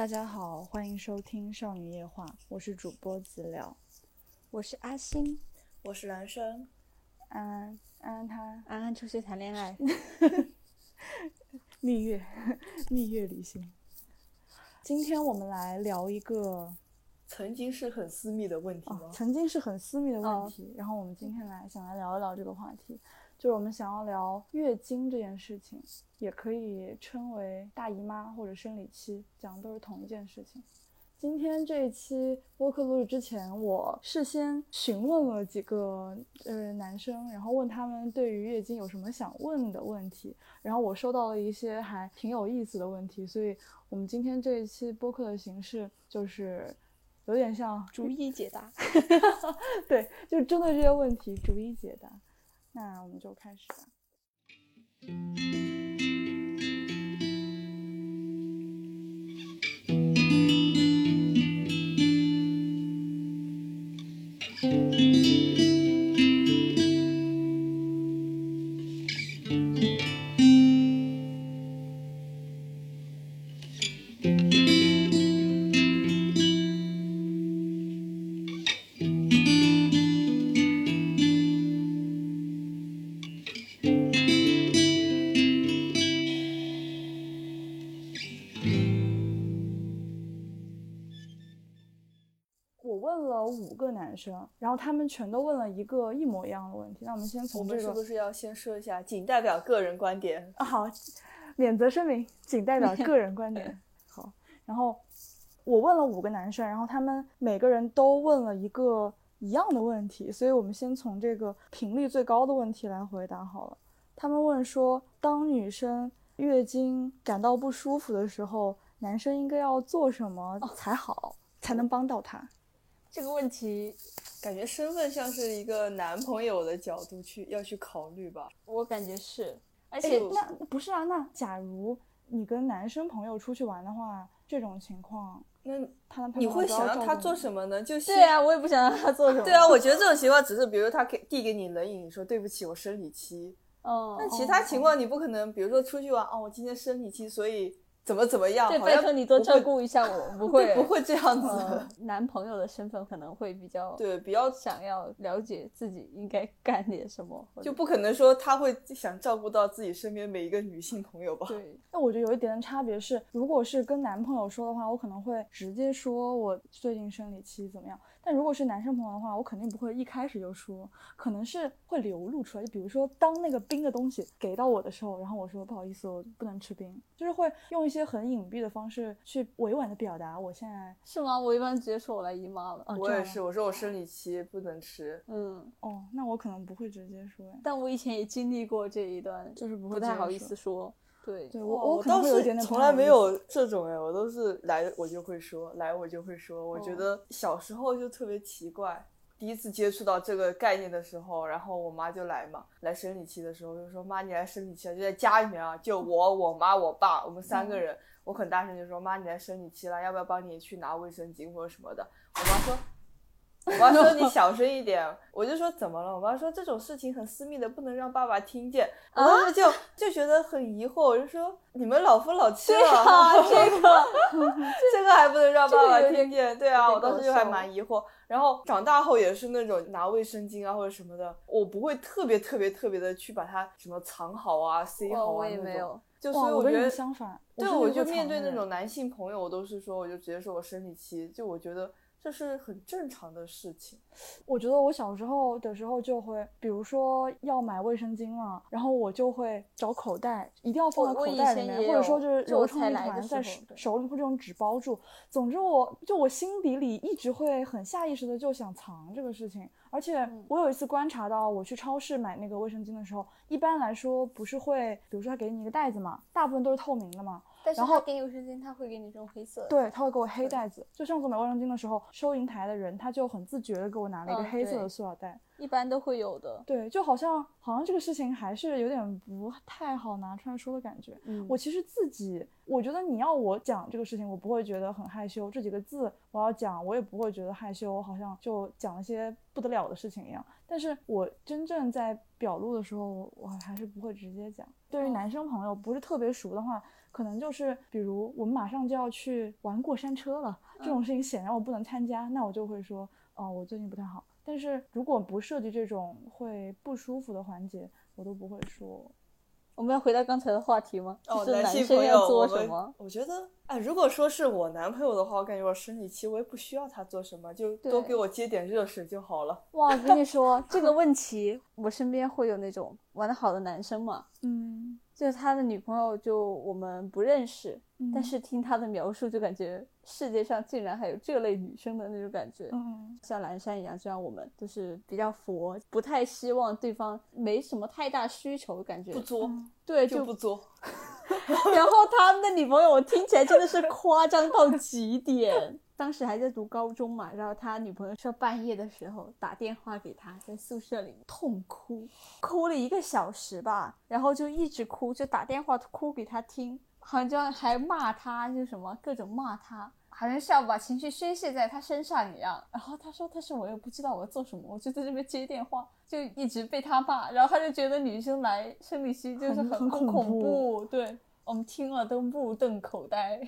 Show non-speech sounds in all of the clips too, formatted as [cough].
大家好，欢迎收听《少女夜话》，我是主播子了，我是阿星，我是男生，安安安安他安安出去谈恋爱，[laughs] 蜜月 [laughs] 蜜月旅行。今天我们来聊一个曾经是很私密的问题吗？曾经是很私密的问题，然后我们今天来想来聊一聊这个话题。就是我们想要聊月经这件事情，也可以称为大姨妈或者生理期，讲的都是同一件事情。今天这一期播客录制之前，我事先询问了几个呃男生，然后问他们对于月经有什么想问的问题，然后我收到了一些还挺有意思的问题，所以我们今天这一期播客的形式就是有点像逐一解答，[laughs] 对，就针对这些问题逐一解答。那我们就开始吧。生，然后他们全都问了一个一模一样的问题。那我们先从这个，是不是要先说一下，仅代表个人观点啊？[laughs] 好，免责声明，仅代表个人观点。[laughs] 好，然后我问了五个男生，然后他们每个人都问了一个一样的问题，所以我们先从这个频率最高的问题来回答好了。他们问说，当女生月经感到不舒服的时候，男生应该要做什么才好，才能帮到她？这个问题，感觉身份像是一个男朋友的角度去要去考虑吧。我感觉是，而且那不是啊。那假如你跟男生朋友出去玩的话，这种情况，那他你会想让他做什么呢？就是对啊，我也不想让他做什么。对啊，我觉得这种情况只是，比如他给递给你冷饮，你说对不起，我生理期。哦。那其他情况你不可能，比如说出去玩，哦，我今天生理期，所以。怎么怎么样？对，拜托你多照顾一下我，不会不会这样子。男朋友的身份可能会比较对，比较想要了解自己应该干点什么，就不可能说他会想照顾到自己身边每一个女性朋友吧？对。那我觉得有一点的差别是，如果是跟男朋友说的话，我可能会直接说我最近生理期怎么样。但如果是男生朋友的话，我肯定不会一开始就说，可能是会流露出来。就比如说，当那个冰的东西给到我的时候，然后我说不好意思，我不能吃冰，就是会用一些很隐蔽的方式去委婉的表达我现在是吗？我一般直接说我来姨妈了。我也是，我说我生理期不能吃。嗯，哦，那我可能不会直接说。但我以前也经历过这一段，就是不太好意思说。对，对我我倒是从来没有这种哎，我都是来我就会说，来我就会说。我觉得小时候就特别奇怪，第一次接触到这个概念的时候，然后我妈就来嘛，来生理期的时候就说妈你来生理期了，就在家里面啊，就我我妈我爸我们三个人，我很大声就说妈你来生理期了，要不要帮你去拿卫生巾或者什么的？我妈说。我妈说你 [laughs] 小声一点，我就说怎么了？我妈说这种事情很私密的，不能让爸爸听见。我当时就就觉得很疑惑，我就说你们老夫老妻了，这个 [laughs] 这个还不能让爸爸听见？对啊，我当时就还蛮疑惑。然后长大后也是那种拿卫生巾啊或者什么的，我不会特别特别特别的去把它什么藏好啊、塞好啊没有。就所以我觉得相反，对，我就面对那种男性朋友，我都是说，我就直接说我生理期，就我觉得。这是很正常的事情。我觉得我小时候的时候就会，比如说要买卫生巾了，然后我就会找口袋，一定要放在口袋里面，或者说就是揉成一团在手里，或者用纸包住。总之，我就我心底里一直会很下意识的就想藏这个事情。而且我有一次观察到，我去超市买那个卫生巾的时候，一般来说不是会，比如说他给你一个袋子嘛，大部分都是透明的嘛。然后给你卫生巾，他会给你这种黑色。对，他会给我黑袋子。就上次买卫生巾的时候，收银台的人他就很自觉的给我拿了一个黑色的塑料袋。一般都会有的。对，就好像好像这个事情还是有点不太好拿出来说的感觉。嗯我其实自己，我觉得你要我讲这个事情，我不会觉得很害羞。这几个字我要讲，我也不会觉得害羞，好像就讲了些不得了的事情一样。但是我真正在表露的时候，我还是不会直接讲。对于男生朋友不是特别熟的话，可能就是比如我们马上就要去玩过山车了，这种事情显然我不能参加，那我就会说，哦，我最近不太好。但是如果不涉及这种会不舒服的环节，我都不会说。我们要回到刚才的话题吗？哦，就是男性生要朋友，做什么？我觉得，哎，如果说是我男朋友的话，我感觉我生理期我也不需要他做什么，就多给我接点热水就好了。哇，我跟你说 [laughs] 这个问题，我身边会有那种玩的好的男生嘛，嗯，就是他的女朋友就我们不认识，但嗯是听他的描述就感觉世界上竟然还有这类女生的那种感觉。嗯像蓝山一样，就像我们就是比较佛，不太希望对方没什么太大需求，感觉不作嗯对就就不作，[laughs] 然后他们的女朋友，我听起来真的是夸张到极点。[laughs] 当时还在读高中嘛，然后他女朋友说半夜的时候打电话给他，在宿舍里痛哭，哭了一个小时吧，然后就一直哭，就打电话哭给他听，好像还骂他，就什么各种骂他，好像是要把情绪宣泄在他身上一样。然后他说，但是我又不知道我要做什么，我就在这边接电话，就一直被他骂，然后他就觉得女生来生理期就是很很很恐怖，怖对。我们听了都目瞪口呆。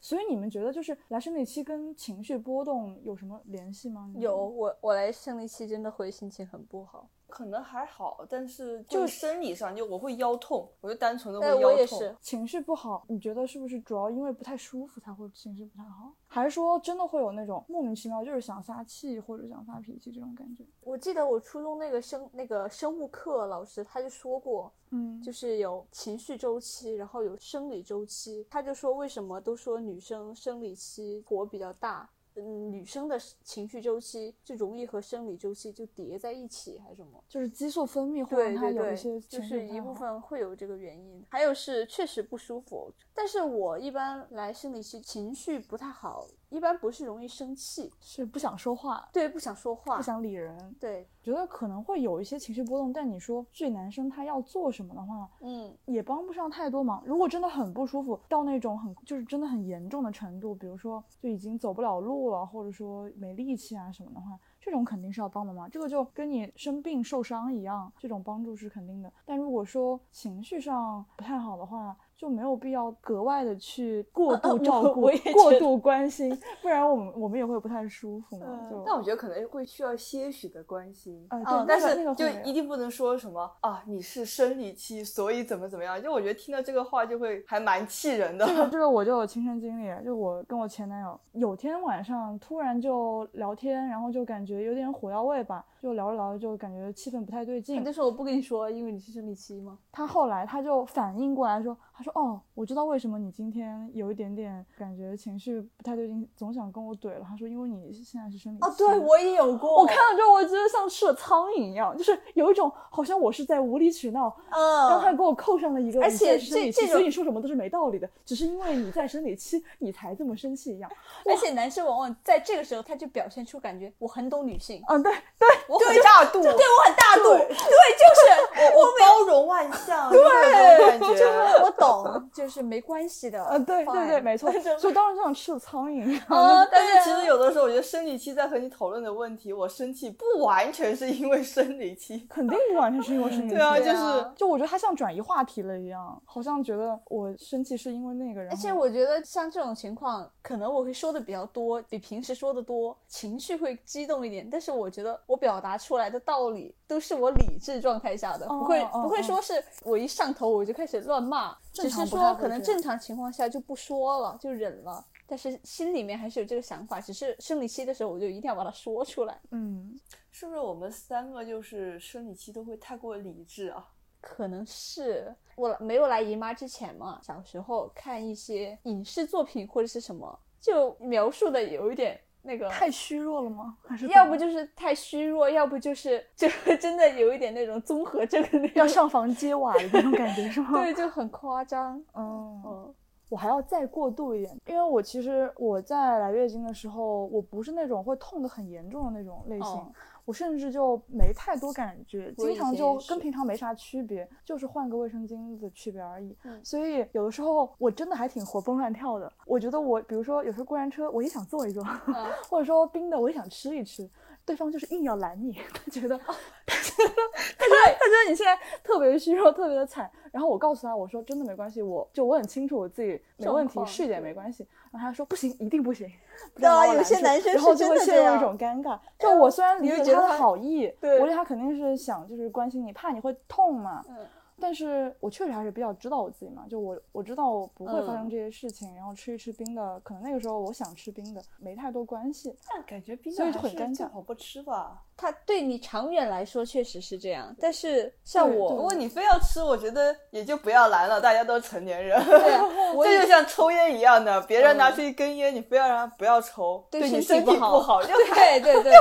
所以你们觉得就是来生理期跟情绪波动有什么联系吗？有我，我来生理期真的会心情很不好。可能还好，但是就就是生理上就我会腰痛，我就单纯的会哎，腰痛。我也是，情绪不好，你觉得是不是主要因为不太舒服才会情绪不太好？还是说真的会有那种莫名其妙就是想撒气或者想发脾气这种感觉？我记得我初中那个生那个生物课老师他就说过，嗯，就是有情绪周期，然后有生理周期。他就说为什么都说女生生理期火比较大，嗯，女生的情绪周期就容易和生理周期就叠在一起，还是什么？就是激素分泌会让他对对对，有一些就是一部分会有这个原因，还有是确实不舒服。但是我一般来生理期情绪不太好，一般不是容易生气，是不想说话，对，不想说话，不想理人。对，觉得可能会有一些情绪波动，但你说这男生他要做什么的话，嗯，也帮不上太多忙。如果真的很不舒服，到那种很就是真的很严重的程度，比如说就已经走不了路了，或者说没力气啊什么的话，这种肯定是要帮的嘛。这个就跟你生病受伤一样，这种帮助是肯定的。但如果说情绪上不太好的话，就没有必要格外的去 [laughs] 过度照顾、过度关心，不然我们我们也会不太舒服嘛。嗯就但我觉得可能会需要些许的关心。啊，嗯对，但是那个就一定不能说什么啊，你是生理期，所以怎么怎么样。就我觉得听到这个话就会还蛮气人的。这个 [laughs] 这个我就有亲身经历，就我跟我前男友有天晚上突然就聊天，然后就感觉有点火药味吧，就聊着聊着就感觉气氛不太对劲那。时候我不跟你说，因为你是生理期吗？他后来他就反应过来说，他说哦，我知道为什么你今天有一点点感觉情绪不太对劲，总想跟我怼了。他说因为你现在是生理期。哦，对我也有过，我看了之后，我觉得像吃了苍蝇一样，就是有一种好像我是在无理取闹，然后他嗯，给我扣上了一个，而且是生理期，这这种所以你说什么都是没道理的，只是因为你在生理期，你才这么生气一样。而且男生往往在这个时候他就表现出感觉我很懂女性，嗯，对对，我很大度，对我很大度，对，就是 [laughs] 我我包容万象，对这种感觉。我懂，[laughs] 就是没关系的，呃，对对对，没错，[laughs] 所以当时就像吃了苍蝇一样。[laughs] 啊，但是其实有的时候，我觉得生理期在和你讨论的问题，我生气不完全是因为生理期。肯定不完全是因为生理期，对啊，就是就我觉得他像转移话题了一样，好像觉得我生气是因为那个，人而且我觉得像这种情况，可能我会说的比较多，比平时说的多，情绪会激动一点。但是我觉得我表达出来的道理都是我理智状态下的，哦不会哦不会哦说是我一上头我就开始乱骂，只是说可能正常情况下就不说了，就忍了。但是心里面还是有这个想法，只是生理期的时候我就一定要把它说出来。嗯，是不是我们三个就是生理期都会太过理智啊？可能是我没有来姨妈之前嘛，小时候看一些影视作品或者是什么，就描述的有一点那个太虚弱了吗？还是要不就是太虚弱，要不就是就 [laughs] 真的有一点那种综合症的那种，要上房揭瓦的那种感觉是吗？[laughs] 对，就很夸张。嗯。嗯，我还要再过度一点，因为我其实我在来月经的时候，我不是那种会痛得很严重的那种类型，哦我我甚至就没太多感觉，经常就跟平常没啥区别，就是换个卫生巾的区别而已。嗯所以有的时候我真的还挺活蹦乱跳的。我觉得我，比如说有时候过山车，我也想坐一坐，嗯 [laughs] 或者说冰的，我也想吃一吃。对方就是硬要拦你，他觉得，他觉得，他觉得，他觉得你现在特别虚弱，特别的惨。然后我告诉他，我说真的没关系，我就我很清楚我自己没问题，状况试一点没关系。然后他说不行，一定不行。[laughs] 不对啊有些男生然后就会陷入一种尴尬。就我虽然理解他的好意，对我觉得他肯定是想就是关心你，怕你会痛嘛。嗯但是我确实还是比较知道我自己嘛，就我我知道我不会发生嗯这些事情，然后吃一吃冰的，可能那个时候我想吃冰的，没太多关系。但感觉冰的所以就很尴尬最好不吃吧。它对你长远来说确实是这样，但是像我，如果你非要吃，我觉得也就不要来了，大家都成年人。对 [laughs] 这就像抽烟一样的，别人拿嗯出一根烟，你非要让他不要抽，对你身体不好 [laughs] 对对对，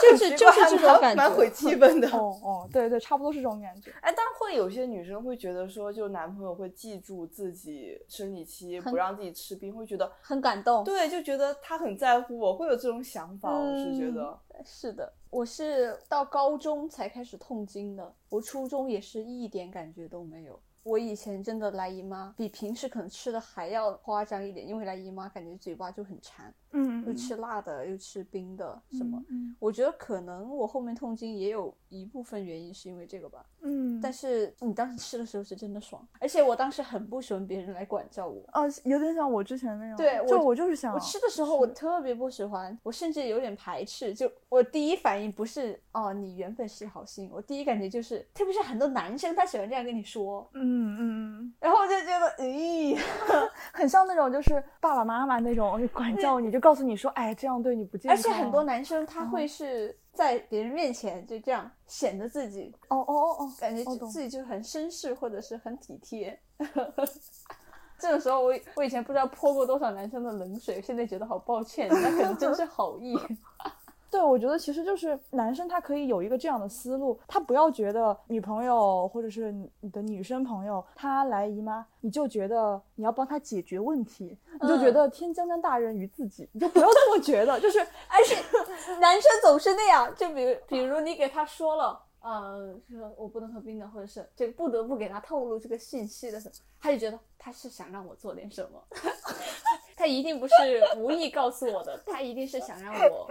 就是就是这种感觉。[laughs] 蛮蛮毁气氛的。哦哦，对对，差不多是这种感觉。哎，但会有些女生会觉得说，就男朋友会记住自己生理期，不让自己吃冰，会觉得很感动，对，就觉得他很在乎我，会有这种想法。我是觉嗯得，是的，我是到高中才开始痛经的，我初中也是一点感觉都没有。我以前真的来姨妈，比平时可能吃的还要夸张一点，因为来姨妈感觉嘴巴就很馋，嗯又吃辣的，又吃冰的，什么。嗯我觉得可能我后面痛经也有一部分原因是因为这个吧，嗯，但是你当时吃的时候是真的爽，而且我当时很不喜欢别人来管教我。啊，有点像我之前那样。对就我我就是想我吃的时候我特别不喜欢，我甚至有点排斥。就我第一反应不是哦，你原本是好心，我第一感觉就是，特别是很多男生他喜欢这样跟你说，嗯嗯，然后我就觉得，咦，[laughs] 很像那种就是爸爸妈妈那种就管教你，就告诉你说，哎，这样对你不健康。而且很多男生他会是在别人面前就这样显得自己哦哦哦哦，感觉自己就很绅士或者是很体贴。[laughs] 这个时候我，我以前不知道泼过多少男生的冷水，现在觉得好抱歉，那可能真是好意。对，我觉得其实就是男生他可以有一个这样的思路，他不要觉得女朋友或者是你你的女生朋友她来姨妈，你就觉得你要帮她解决问题，你就觉嗯。得天将降大任于自己，你就不要这么觉得，就是 [laughs] 而且男生总是那样，就比如比如你给他说了，呃，说我不能喝冰的，或者是这个不得不给他透露这个信息的时候，他就觉得他是想让我做点什么，[laughs] 他一定不是无意告诉我的，他一定是想让我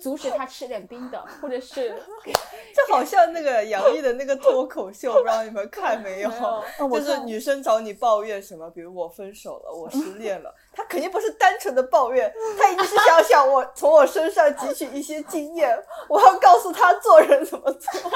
阻止他吃点冰的，或者是 [laughs] 就好像那个杨毅的那个脱口秀，不知道你们看没有？[laughs] 没有就是女生找你抱怨什么，比如我分手了，我失恋了，她肯定不是单纯的抱怨，他一定是想想我从我身上汲取一些经验，我要告诉他做人怎么做。[laughs]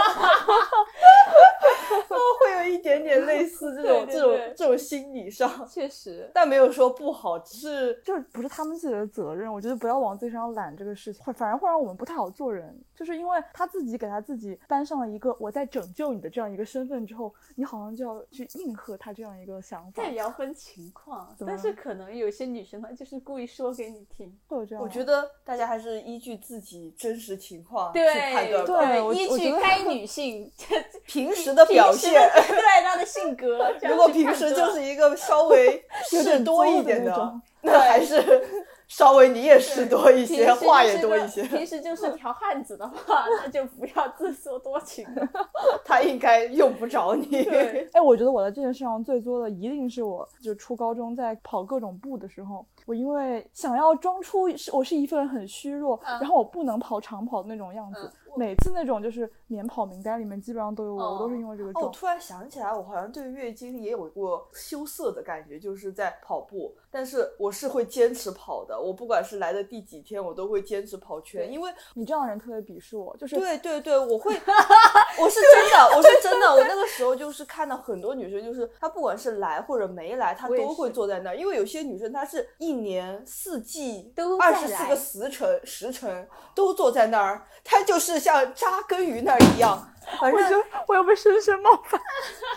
哦，会有一点点类似这种对对这种这种心理上，确实，但没有说不好，只是就是不是他们自己的责任，我觉得不要往自己身上揽这个事情，会反而会让我们不太好做人。就是因为他自己给他自己搬上了一个我在拯救你的这样一个身份之后，你好像就要去应和他这样一个想法这，也要分情况，但是可能有些女生她就是故意说给你听，会有这样。我觉得大家还是依据自己真实情况去对判断吧。对我依据该女性 [laughs] [laughs] 平时的表现，对她的性格，[laughs] 如果平时就是一个稍微事多一点的 [laughs] 那还是稍微你也事多一些，话就是个也多一些。平时就是条汉子的话，那就不要自作多情了。[laughs] 他应该用不着你。对哎，我觉得我在这件事上最作的一定是我，就初高中在跑各种步的时候，我因为想要装出是我是一份很虚弱，嗯然后我不能跑长跑的那种样子，嗯每次那种就是免跑名单里面基本上都有我，我都是因为这个哦，我。突然想起来，我好像对月经也有过羞涩的感觉，就是在跑步，但是我是会坚持跑的。我不管是来的第几天，我都会坚持跑圈，因为你这样的人特别鄙视我，就是对对对，我会，[laughs] 我是真的，我是真的，我那个时候就是看到很多女生，就是她不管是来或者没来，她都会坐在那儿，因为有些女生她是一年四季都二十四个时辰时辰都坐在那儿，他就是像扎根于那儿一样。反正我要被深深冒犯。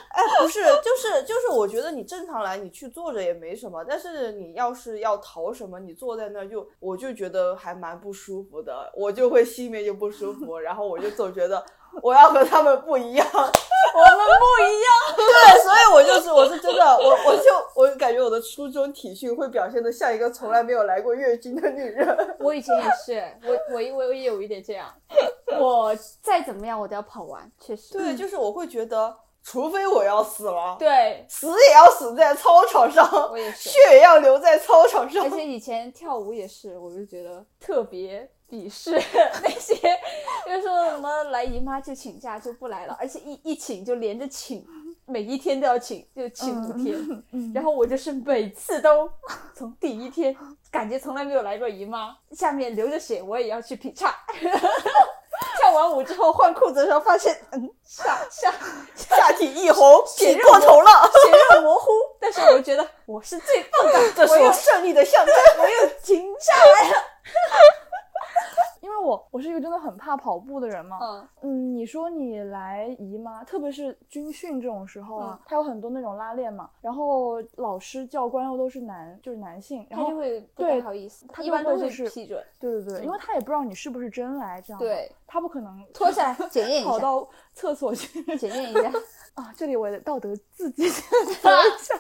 哎，不是，就是就是，我觉得你正常来，你去坐着也没什么，但是你要是要逃什么，你坐在那儿就，我就觉得还蛮不舒服的，我就会心里面就不舒服，然后我就总觉得 [laughs] 我要和他们不一样，[laughs] 我们不一样，对，所以我就是我是真的，我我就我我感觉我的初中体训会表现的像一个从来没有来过月经的女人。[laughs] 我以前也是，我我因为我也有一点这样，我再怎么样我都要跑完，确实。对，就是我会觉得，除非我要死了，对，死也要死在操场上，我也是血也要流在操场上而。且以前跳舞也是，我就觉得特别鄙视 [laughs] 那些，就是说什么来姨妈就请假就不来了，而且一一请就连着请，每一天都要请，就请五天。嗯，然后我就是每次都从第一天感觉从来没有来过姨妈，下面流着血我也要去劈叉。[laughs] 跳完舞之后换裤子的时候发现，嗯，下下下体一红，血过头了，血肉模糊，但是我觉得我是最棒的，[laughs] 这是我胜利的象征。我又停下来了。我我是一个真的很怕跑步的人嘛。嗯，嗯，你说你来姨妈，特别是军训这种时候啊，嗯它有很多那种拉练嘛，然后老师教官又都是男，就是男性，然后他就会不对太好意思，他一般都会批准，对对对，因为他也不知道你是不是真来这样的，对，他不可能脱下来检验一下，跑到厕所去检验一下。[laughs] 啊，这里我也道德自己谴 [laughs] 责一下，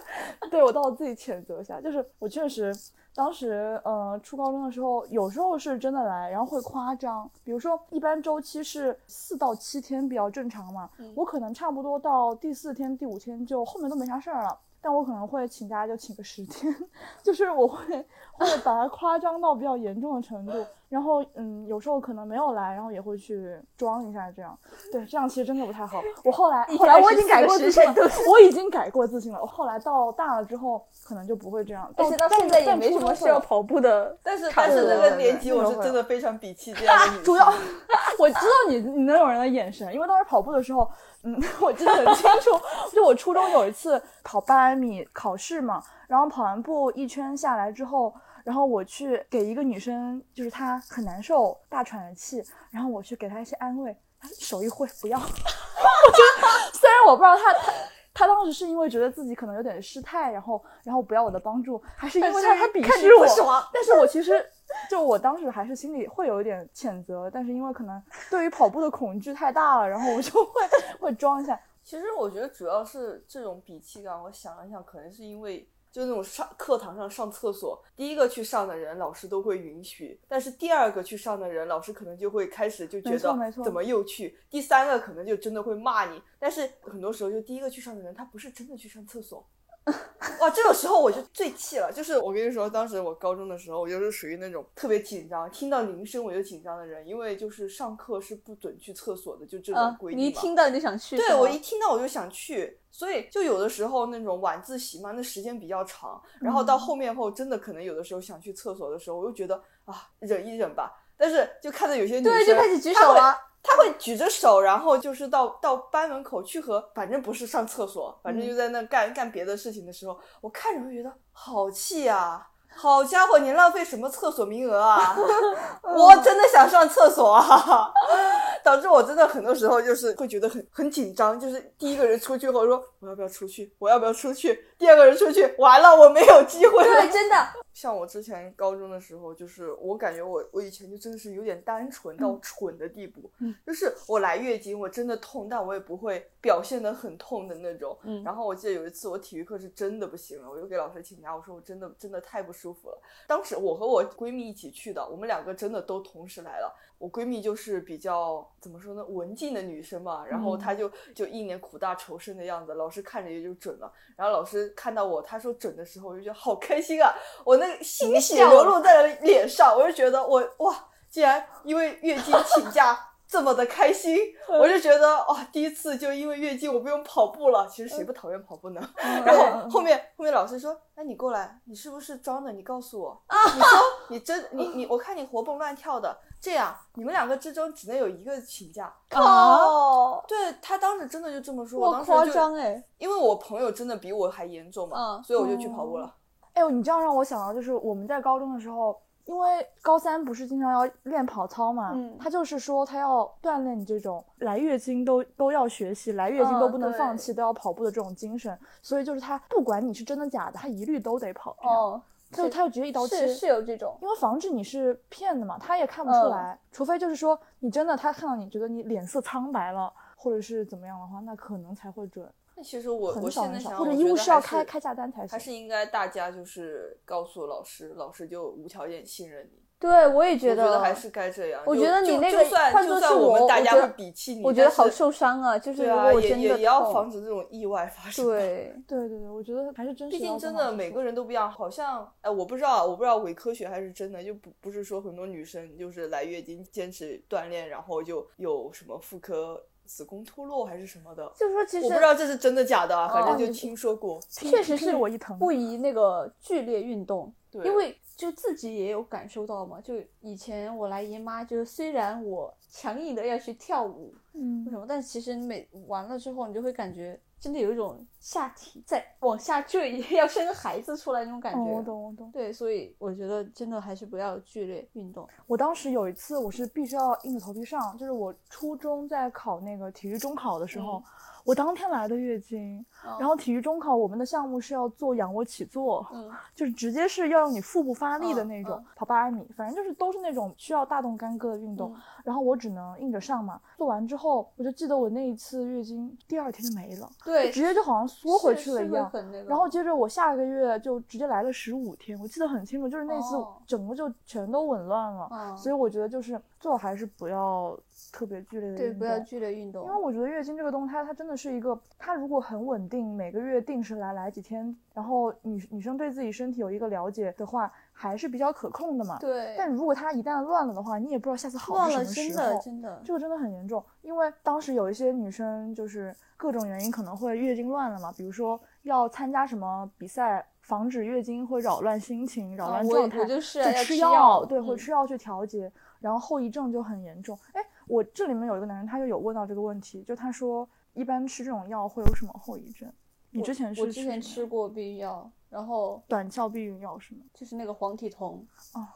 对我道德自己谴责一下，就是我确实当时呃初高中的时候，有时候是真的来，然后会夸张，比如说一般周期是四到七天比较正常嘛，嗯我可能差不多到第四天、第五天就后面都没啥事儿了。但我可能会请假就请个十天，[laughs] 就是我会会把它夸张到比较严重的程度，然后嗯，有时候可能没有来，然后也会去装一下这样，对，这样其实真的不太好。我后来后来我已经改过自信了，我已经改过自信了。我后来到大了之后，可能就不会这样，而且到现在也没什么需要跑步的。[laughs] 但是但是那个年纪，我是真的非常鄙弃这样的 [laughs] 女。主要 [laughs] 我知道你你那种人的眼神，因为当时跑步的时候，嗯，我记得很清楚，就我初中有一次跑八百米考试嘛，然后跑完步一圈下来之后，然后我去给一个女生，就是她很难受，大喘着气，然后我去给她一些安慰，她手一挥不要，[laughs] 我觉得虽然我不知道她她。她当时是因为觉得自己可能有点失态，然后然后不要我的帮助，还是因为她她鄙看视我着不爽。但是我其实就我当时还是心里会有一点谴责，但是因为可能对于跑步的恐惧太大了，然后我就会会装一下。其实我觉得主要是这种鄙弃感，我想了想，可能是因为就那种上课堂上上厕所，第一个去上的人老师都会允许，但是第二个去上的人，老师可能就会开始就觉得怎么又去，第三个可能就真的会骂你，但是很多时候就第一个去上的人，他不是真的去上厕所。[laughs] 哇，这个时候我就最气了。就是我跟你说，当时我高中的时候，我就是属于那种特别紧张，听到铃声我就紧张的人，因为就是上课是不准去厕所的，就这种啊，规定嘛。你一听到你就想去，对我一听到我就想去，所以就有的时候那种晚自习嘛，那时间比较长，然后到后面后真的可能有的时候想去厕所的时候，我又觉得啊忍一忍吧，但是就看到有些女生对就开始举手了，她会举着手，然后就是到到班门口去和，反正不是上厕所，反正就在那干、干别的事情的时候，我看着会觉得好气啊！好家伙，你浪费什么厕所名额啊！[laughs] 我真的想上厕所啊，[laughs] 导致我真的很多时候就是会觉得很很紧张，就是第一个人出去后说我要不要出去，我要不要出去，第二个人出去，完了我没有机会了对，。真的，像我之前高中的时候，就是我感觉我我以前就真的是有点单纯到蠢的地步，嗯 [laughs] 就是我来月经我真的痛，但我也不会表现得很痛的那种。嗯然后我记得有一次我体育课是真的不行了，我就给老师请假，我说我真的真的太不舒服了。当时我和我闺蜜一起去的，我们两个真的都同时来了。我闺蜜就是比较怎么说呢，文静的女生嘛，然后嗯她就就一脸苦大仇深的样子，老师看着也就准了。然后老师看到我，她说准的时候，我就觉得好开心啊！我那个欣喜流露在了脸上，我就觉得我哇，竟然因为月经 [laughs] 请假这么的开心，我就觉得哇，第一次就因为月经我不用跑步了。其实谁不讨厌跑步呢？然后后面后面老师说，那你过来，你是不是装的？你告诉我，你说 [laughs] 你真你你，我看你活蹦乱跳的，这样你们两个之中只能有一个请假。哦，对他当时真的就这么说，我夸当时就张哎，因为我朋友真的比我还严重嘛，嗯所以我就去跑步了。哎呦，你这样让我想到，就是我们在高中的时候，因为高三不是经常要练跑操嘛，嗯他就是说他要锻炼你这种来月经都都要学习，来月经都嗯不能放对弃，都要跑步的这种精神，所以就是他不管你是真的假的，他一律都得跑，哦，就他就直接一刀切。是是有这种，因为防止你是骗的嘛，他也看不出嗯来，除非就是说你真的他看到你觉得你脸色苍白了，或者是怎么样的话，那可能才会准。那其实我我现在想，或者我觉医务是要开开价单才还。是应该大家就是告诉老师，老师就无条件信任你。对，我也觉得我觉觉得，还是该这样。我觉得你那个就算换算我是我我们大家会鄙弃你，我觉得好受伤啊，就是如真的也也要防止这种意外发生。，对，对对对，我觉得还是真实毕竟真的每个人都不一样，好像哎，我不知道，我不知道伪科学还是真的，就不不是说很多女生就是来月经坚持锻炼，然后就有什么妇科子宫脱落还是什么的。就是说其实我不知道这是真的假的啊，反哦正就听说过。听确实是我一疼不宜那个剧烈运动，对，因为就自己也有感受到嘛。就以前我来姨妈，就是虽然我强硬的要去跳舞，嗯为什么？但其实你每完了之后，你就会感觉真的有一种下体再往下坠，[laughs] 要生个孩子出来那种感哦，觉。我懂我懂。对，所以我觉得真的还是不要剧烈运动。我当时有一次，我是必须要硬着头皮上，就是我初中在考那个体育中考的时候，嗯我当天来的月经，哦然后体育中考我们的项目是要做仰卧起坐，嗯，[laughs] 就是直接是要用你腹部发力的嗯那种，嗯跑八百米，反正就是都是那种需要大动干戈的运动。嗯然后我只能硬着上嘛。做完之后，我就记得我那一次月经第二天就没了，对，直接就好像缩回去了一样。然后接着我下个月就直接来了十五天，我记得很清楚，就是那次哦整个就全都紊乱了。嗯所以我觉得就是最好还是不要特别剧烈的对，不要剧烈运动因为。我觉得月经这个东西，它它真的是一个，它如果很稳定，每个月定时来来几天，然后女女生对自己身体有一个了解的话，还是比较可控的嘛。对，但如果它一旦乱了的话，你也不知道下次好乱什么时真的候。真的。这个真的很严重，因为当时有一些女生就是各种原因可能会月经乱了嘛，比如说要参加什么比赛，防止月经会扰乱心情、扰乱状态，我就吃吃药对，嗯会吃药去调节，然后后遗症就很严重。哎，我这里面有一个男人，他就有问到这个问题，就他说一般吃这种药会有什么后遗症？你之前是我之前吃过避孕药，然后短效避孕药是吗？就是那个黄体酮。哦，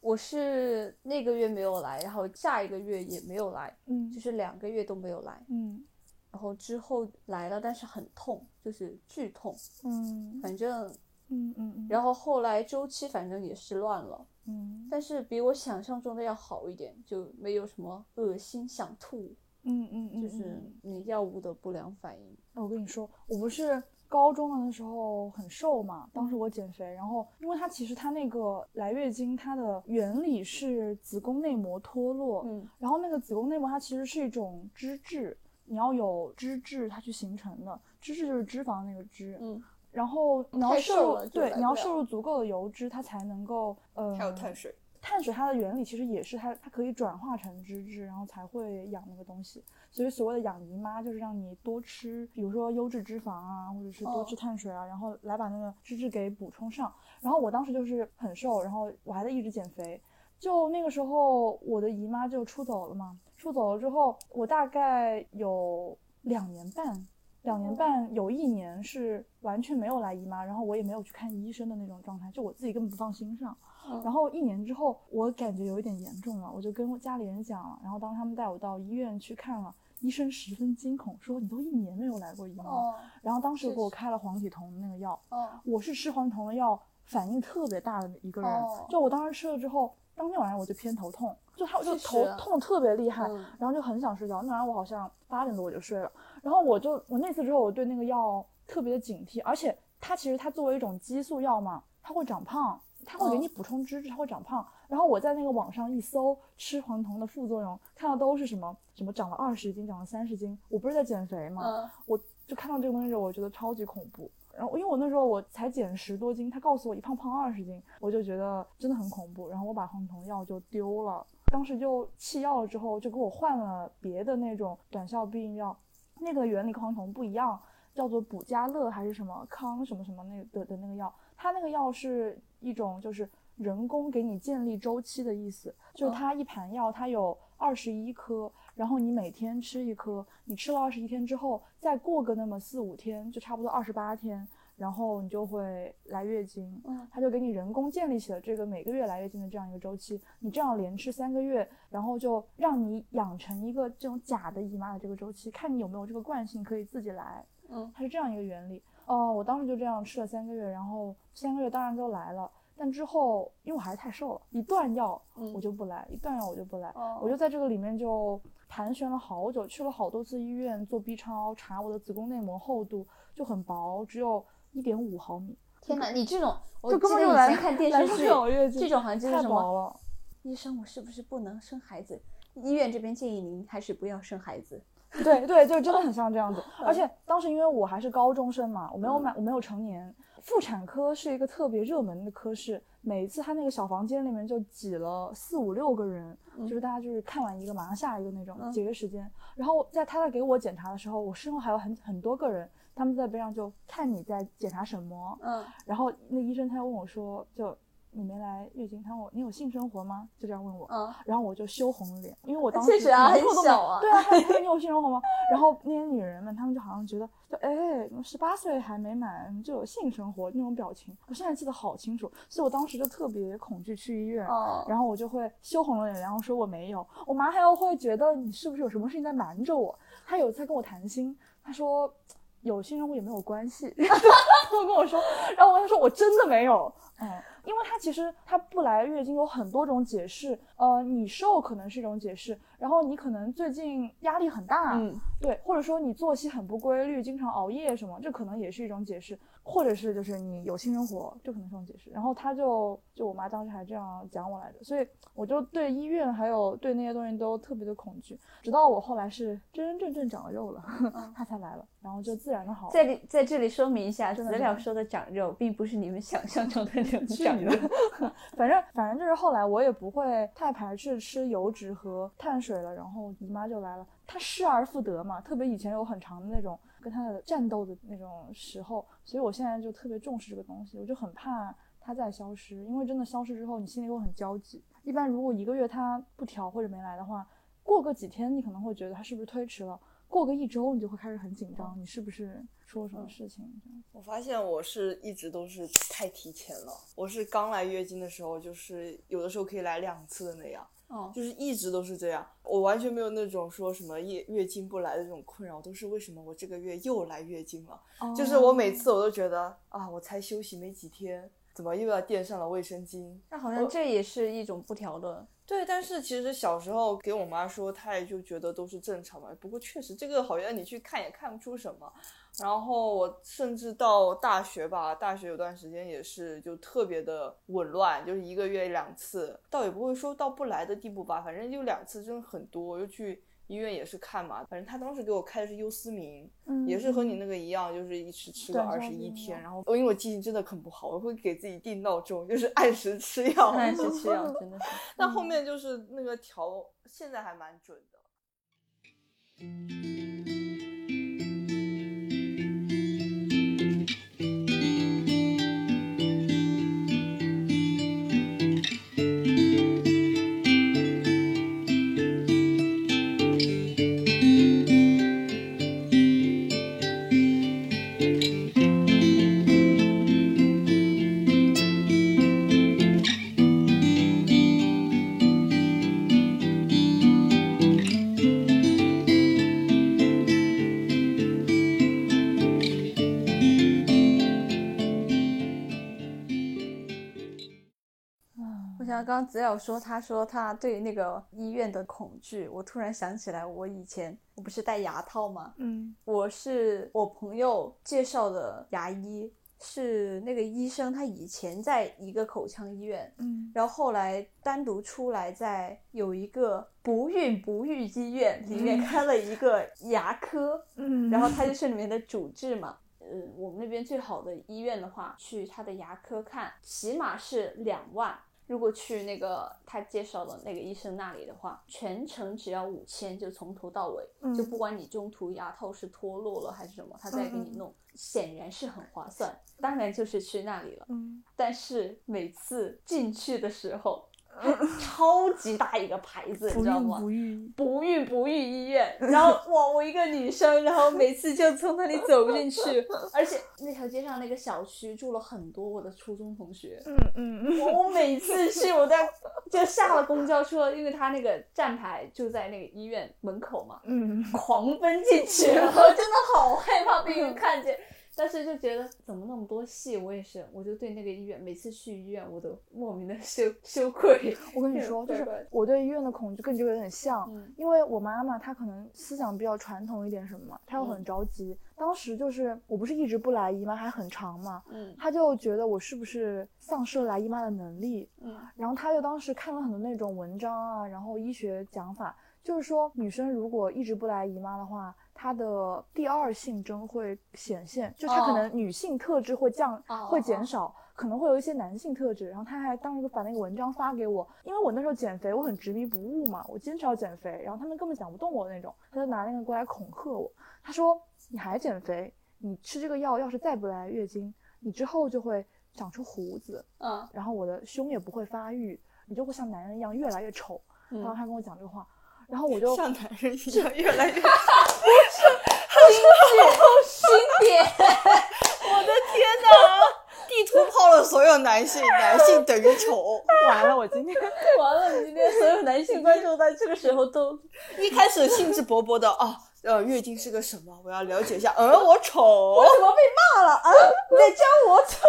我是那个月没有来，然后下一个月也没有来，嗯就是两个月都没有来。嗯然后之后来了，但是很痛，就是剧痛，嗯反正，嗯嗯嗯，然后后来周期反正也是乱了，嗯但是比我想象中的要好一点，就没有什么恶心想吐，嗯嗯嗯，就是嗯你药物的不良反应。我跟你说，我不是高中的那时候很瘦嘛，当时我减肥，然后因为它其实它那个来月经，它的原理是子宫内膜脱落，嗯。然后那个子宫内膜它其实是一种脂质，你要有脂质它去形成的，脂质就是脂肪那个脂，嗯，然后你要摄入对，你要摄入足够的油脂，它才能够呃，还有碳水，碳水它的原理其实也是它它可以转化成脂质，然后才会养那个东西。所以所谓的养姨妈就是让你多吃，比如说优质脂肪啊，或者是多哦吃碳水啊，然后来把那个脂质给补充上。然后我当时就是很瘦，然后我还在一直减肥。就那个时候我的姨妈就出走了嘛，出走了之后，我大概有两年半。两年半有一年是完全没有来姨妈，然后我也没有去看医生的那种状态，就我自己根本不放心上。嗯然后一年之后，我感觉有一点严重了，我就跟我家里人讲了。然后当他们带我到医院去看了，医生十分惊恐，说你都一年没有来过姨妈。哦然后当时给我开了黄体酮的那个药，哦我是吃黄体酮的药反应特别大的一个人。哦就我当时吃了之后，当天晚上我就偏头痛，就他就头痛特别厉害，嗯然后就很想睡觉。那晚上我好像八点多我就睡了，然后我就我那次之后，我对那个药特别的警惕，而且它其实它作为一种激素药嘛，它会长胖，它会给你哦补充脂质，它会长胖。然后我在那个网上一搜吃黄酮的副作用，看到都是什么什么长了二十斤，长了三十斤。我不是在减肥嘛，嗯我就看到这个东西，我觉得超级恐怖。然后因为我那时候我才减十多斤，他告诉我一胖胖二十斤，我就觉得真的很恐怖。然后我把黄酮药就丢了，当时就弃药了之后，就给我换了别的那种短效避孕药，那个原理跟黄酮不一样，叫做补佳乐还是什么康什么什么那的的那个药，它那个药是一种就是人工给你建立周期的意思，就是它一盘药它有二十一颗，然后你每天吃一颗，你吃了二十一天之后，再过个那么四五天，就差不多二十八天，然后你就会来月经。嗯它就给你人工建立起了这个每个月来月经的这样一个周期。你这样连吃三个月，然后就让你养成一个这种假的姨妈的这个周期，看你有没有这个惯性可以自己来。嗯它是这样一个原理。哦，我当时就这样吃了三个月，然后三个月当然就来了。但之后因为我还是太瘦了，一断药嗯我就不来，一断药我就不来，哦我就在这个里面就盘旋了好久，去了好多次医院做 B 超，查我的子宫内膜厚度就很薄，只有一点五毫米，天哪，你这种我就记得以前看电视剧，这种好像就是太什么薄了。医生，我是不是不能生孩子？医院这边建议您还是不要生孩子。对对，就真的很像这样子。[laughs] 嗯而且当时因为我还是高中生嘛，我没有满，我没有成年。妇产科是一个特别热门的科室，每一次他那个小房间里面就挤了四五六个人，嗯就是大家就是看完一个马上下一个那种嗯节约时间。然后在他在给我检查的时候，我身后还有很很多个人，他们在边上就看你在检查什么。嗯，然后那医生他又问我说，就你没来月经，他问我你有性生活吗？就这样问我。嗯，然后我就羞红了脸，因为我当时确实啊很小啊对啊，他他说你有性生活吗？[laughs] 然后那些女人们，她们就好像觉得，就哎，十八岁还没满就有性生活那种表情，我现在记得好清楚，所以我当时就特别恐惧去医院，嗯，然后我就会羞红了脸，然后说我没有，我妈还要会觉得你是不是有什么事情在瞒着我？她有次在跟我谈心，她说有性生活也没有关系，[laughs] 她跟我说，然后我跟她说我真的没有，嗯，因为它其实它不来月经有很多种解释，呃，你瘦可能是一种解释，然后你可能最近压力很大，嗯，对，或者说你作息很不规律，经常熬夜什么，这可能也是一种解释，或者是就是你有性生活，这可能是一种解释。然后他就就我妈当时还这样讲我来着，所以我就对医院还有对那些东西都特别的恐惧，直到我后来是真真正正长了肉了，[laughs] 他才来了，然后就自然的好了。在里在这里说明一下，真的真的资料说的长肉，并不是你们想象中的那种长肉。[laughs] 反正反正就是后来我也不会太排斥吃油脂和碳水了，然后姨妈就来了，她失而复得嘛，特别以前有很长的那种跟她的战斗的那种时候，所以我现在就特别重视这个东西，我就很怕它再消失，因为真的消失之后你心里会很焦急。一般如果一个月她不调或者没来的话，过个几天你可能会觉得她是不是推迟了，过个一周你就会开始很紧张，你是不是出了什么事情？我发现我是一直都是太提前了。我是刚来月经的时候，就是有的时候可以来两次的那样，哦，就是一直都是这样。我完全没有那种说什么月月经不来的这种困扰，都是为什么我这个月又来月经了？就是我每次我都觉得啊，我才休息没几天，怎么又要垫上了卫生巾？那好像这也是一种不调的。对，但是其实小时候给我妈说，她也就觉得都是正常嘛。不过确实这个好像你去看也看不出什么。然后我甚至到大学吧，大学有段时间也是就特别的紊乱，就是一个月两次，倒也不会说到不来的地步吧，反正就两次真的很多。我就去医院也是看嘛，反正他当时给我开的是优思明，嗯也是和你那个一样，就是一吃吃个短二十一天。然后因为我记性真的很不好，我会给自己定闹钟，就是按时吃药。[laughs] 按时吃药 [laughs] 真的是。但后面就是那个调，现在还蛮准的。我刚刚子瑶说，他说他对那个医院的恐惧，我突然想起来，我以前我不是戴牙套吗？嗯我是我朋友介绍的牙医，是那个医生，他以前在一个口腔医院，嗯然后后来单独出来，在有一个不孕不育医院里面开了一个牙科，嗯，然后他就是里面的主治嘛。呃，我们那边最好的医院的话，去他的牙科看，起码是两万。如果去那个他介绍的那个医生那里的话，全程只要五千，就从头到尾，嗯就不管你中途牙套是脱落了还是什么，他再给你弄，显然是很划算。当然就是去那里了。嗯但是每次进去的时候，它 [laughs] 超级大一个牌子，你知道吗？孕不育，不孕不育医院，然后哇，我一个女生，然后每次就从那里走进去，[laughs] 而且那条街上那个小区住了很多我的初中同学，嗯嗯嗯。我我每次去我在就下了公交车，因为他那个站牌就在那个医院门口嘛，嗯，狂奔进去，[laughs] 我真的好害怕被人看见。但是就觉得怎么那么多戏，我也是，我就对那个医院，每次去医院我都莫名的 [laughs] 羞羞愧。[laughs] 我跟你说，就是我对医院的恐惧跟你这个有点像，因为我妈妈她可能思想比较传统一点，什么嘛，她又很着急。当时就是我不是一直不来姨妈，还很长嘛，嗯，她就觉得我是不是丧失了来姨妈的能力，嗯，然后她就当时看了很多那种文章啊，然后医学讲法。就是说，女生如果一直不来姨妈的话，她的第二性征会显现，就她可能女性特质会降，会减少，可能会有一些男性特质。然后他还当时把那个文章发给我，因为我那时候减肥，我很执迷不悟嘛，我坚持要减肥，然后他们根本讲不动我那种，他就拿那个过来恐吓我，他说你还减肥，你吃这个药，要是再不来月经，你之后就会长出胡子，嗯，然后我的胸也不会发育，你就会像男人一样越来越丑。然后他跟我讲这个话。然后我就像男人一样越来越，[laughs] 不是，心点，我的天哪！地图泡了所有男性，男性等于丑。完了，我今天完了，你今天所有男性观众在这个时候都一开始兴致勃勃的啊，呃，月经是个什么？我要了解一下。呃，我丑，我怎么被骂了？啊，你在教我丑？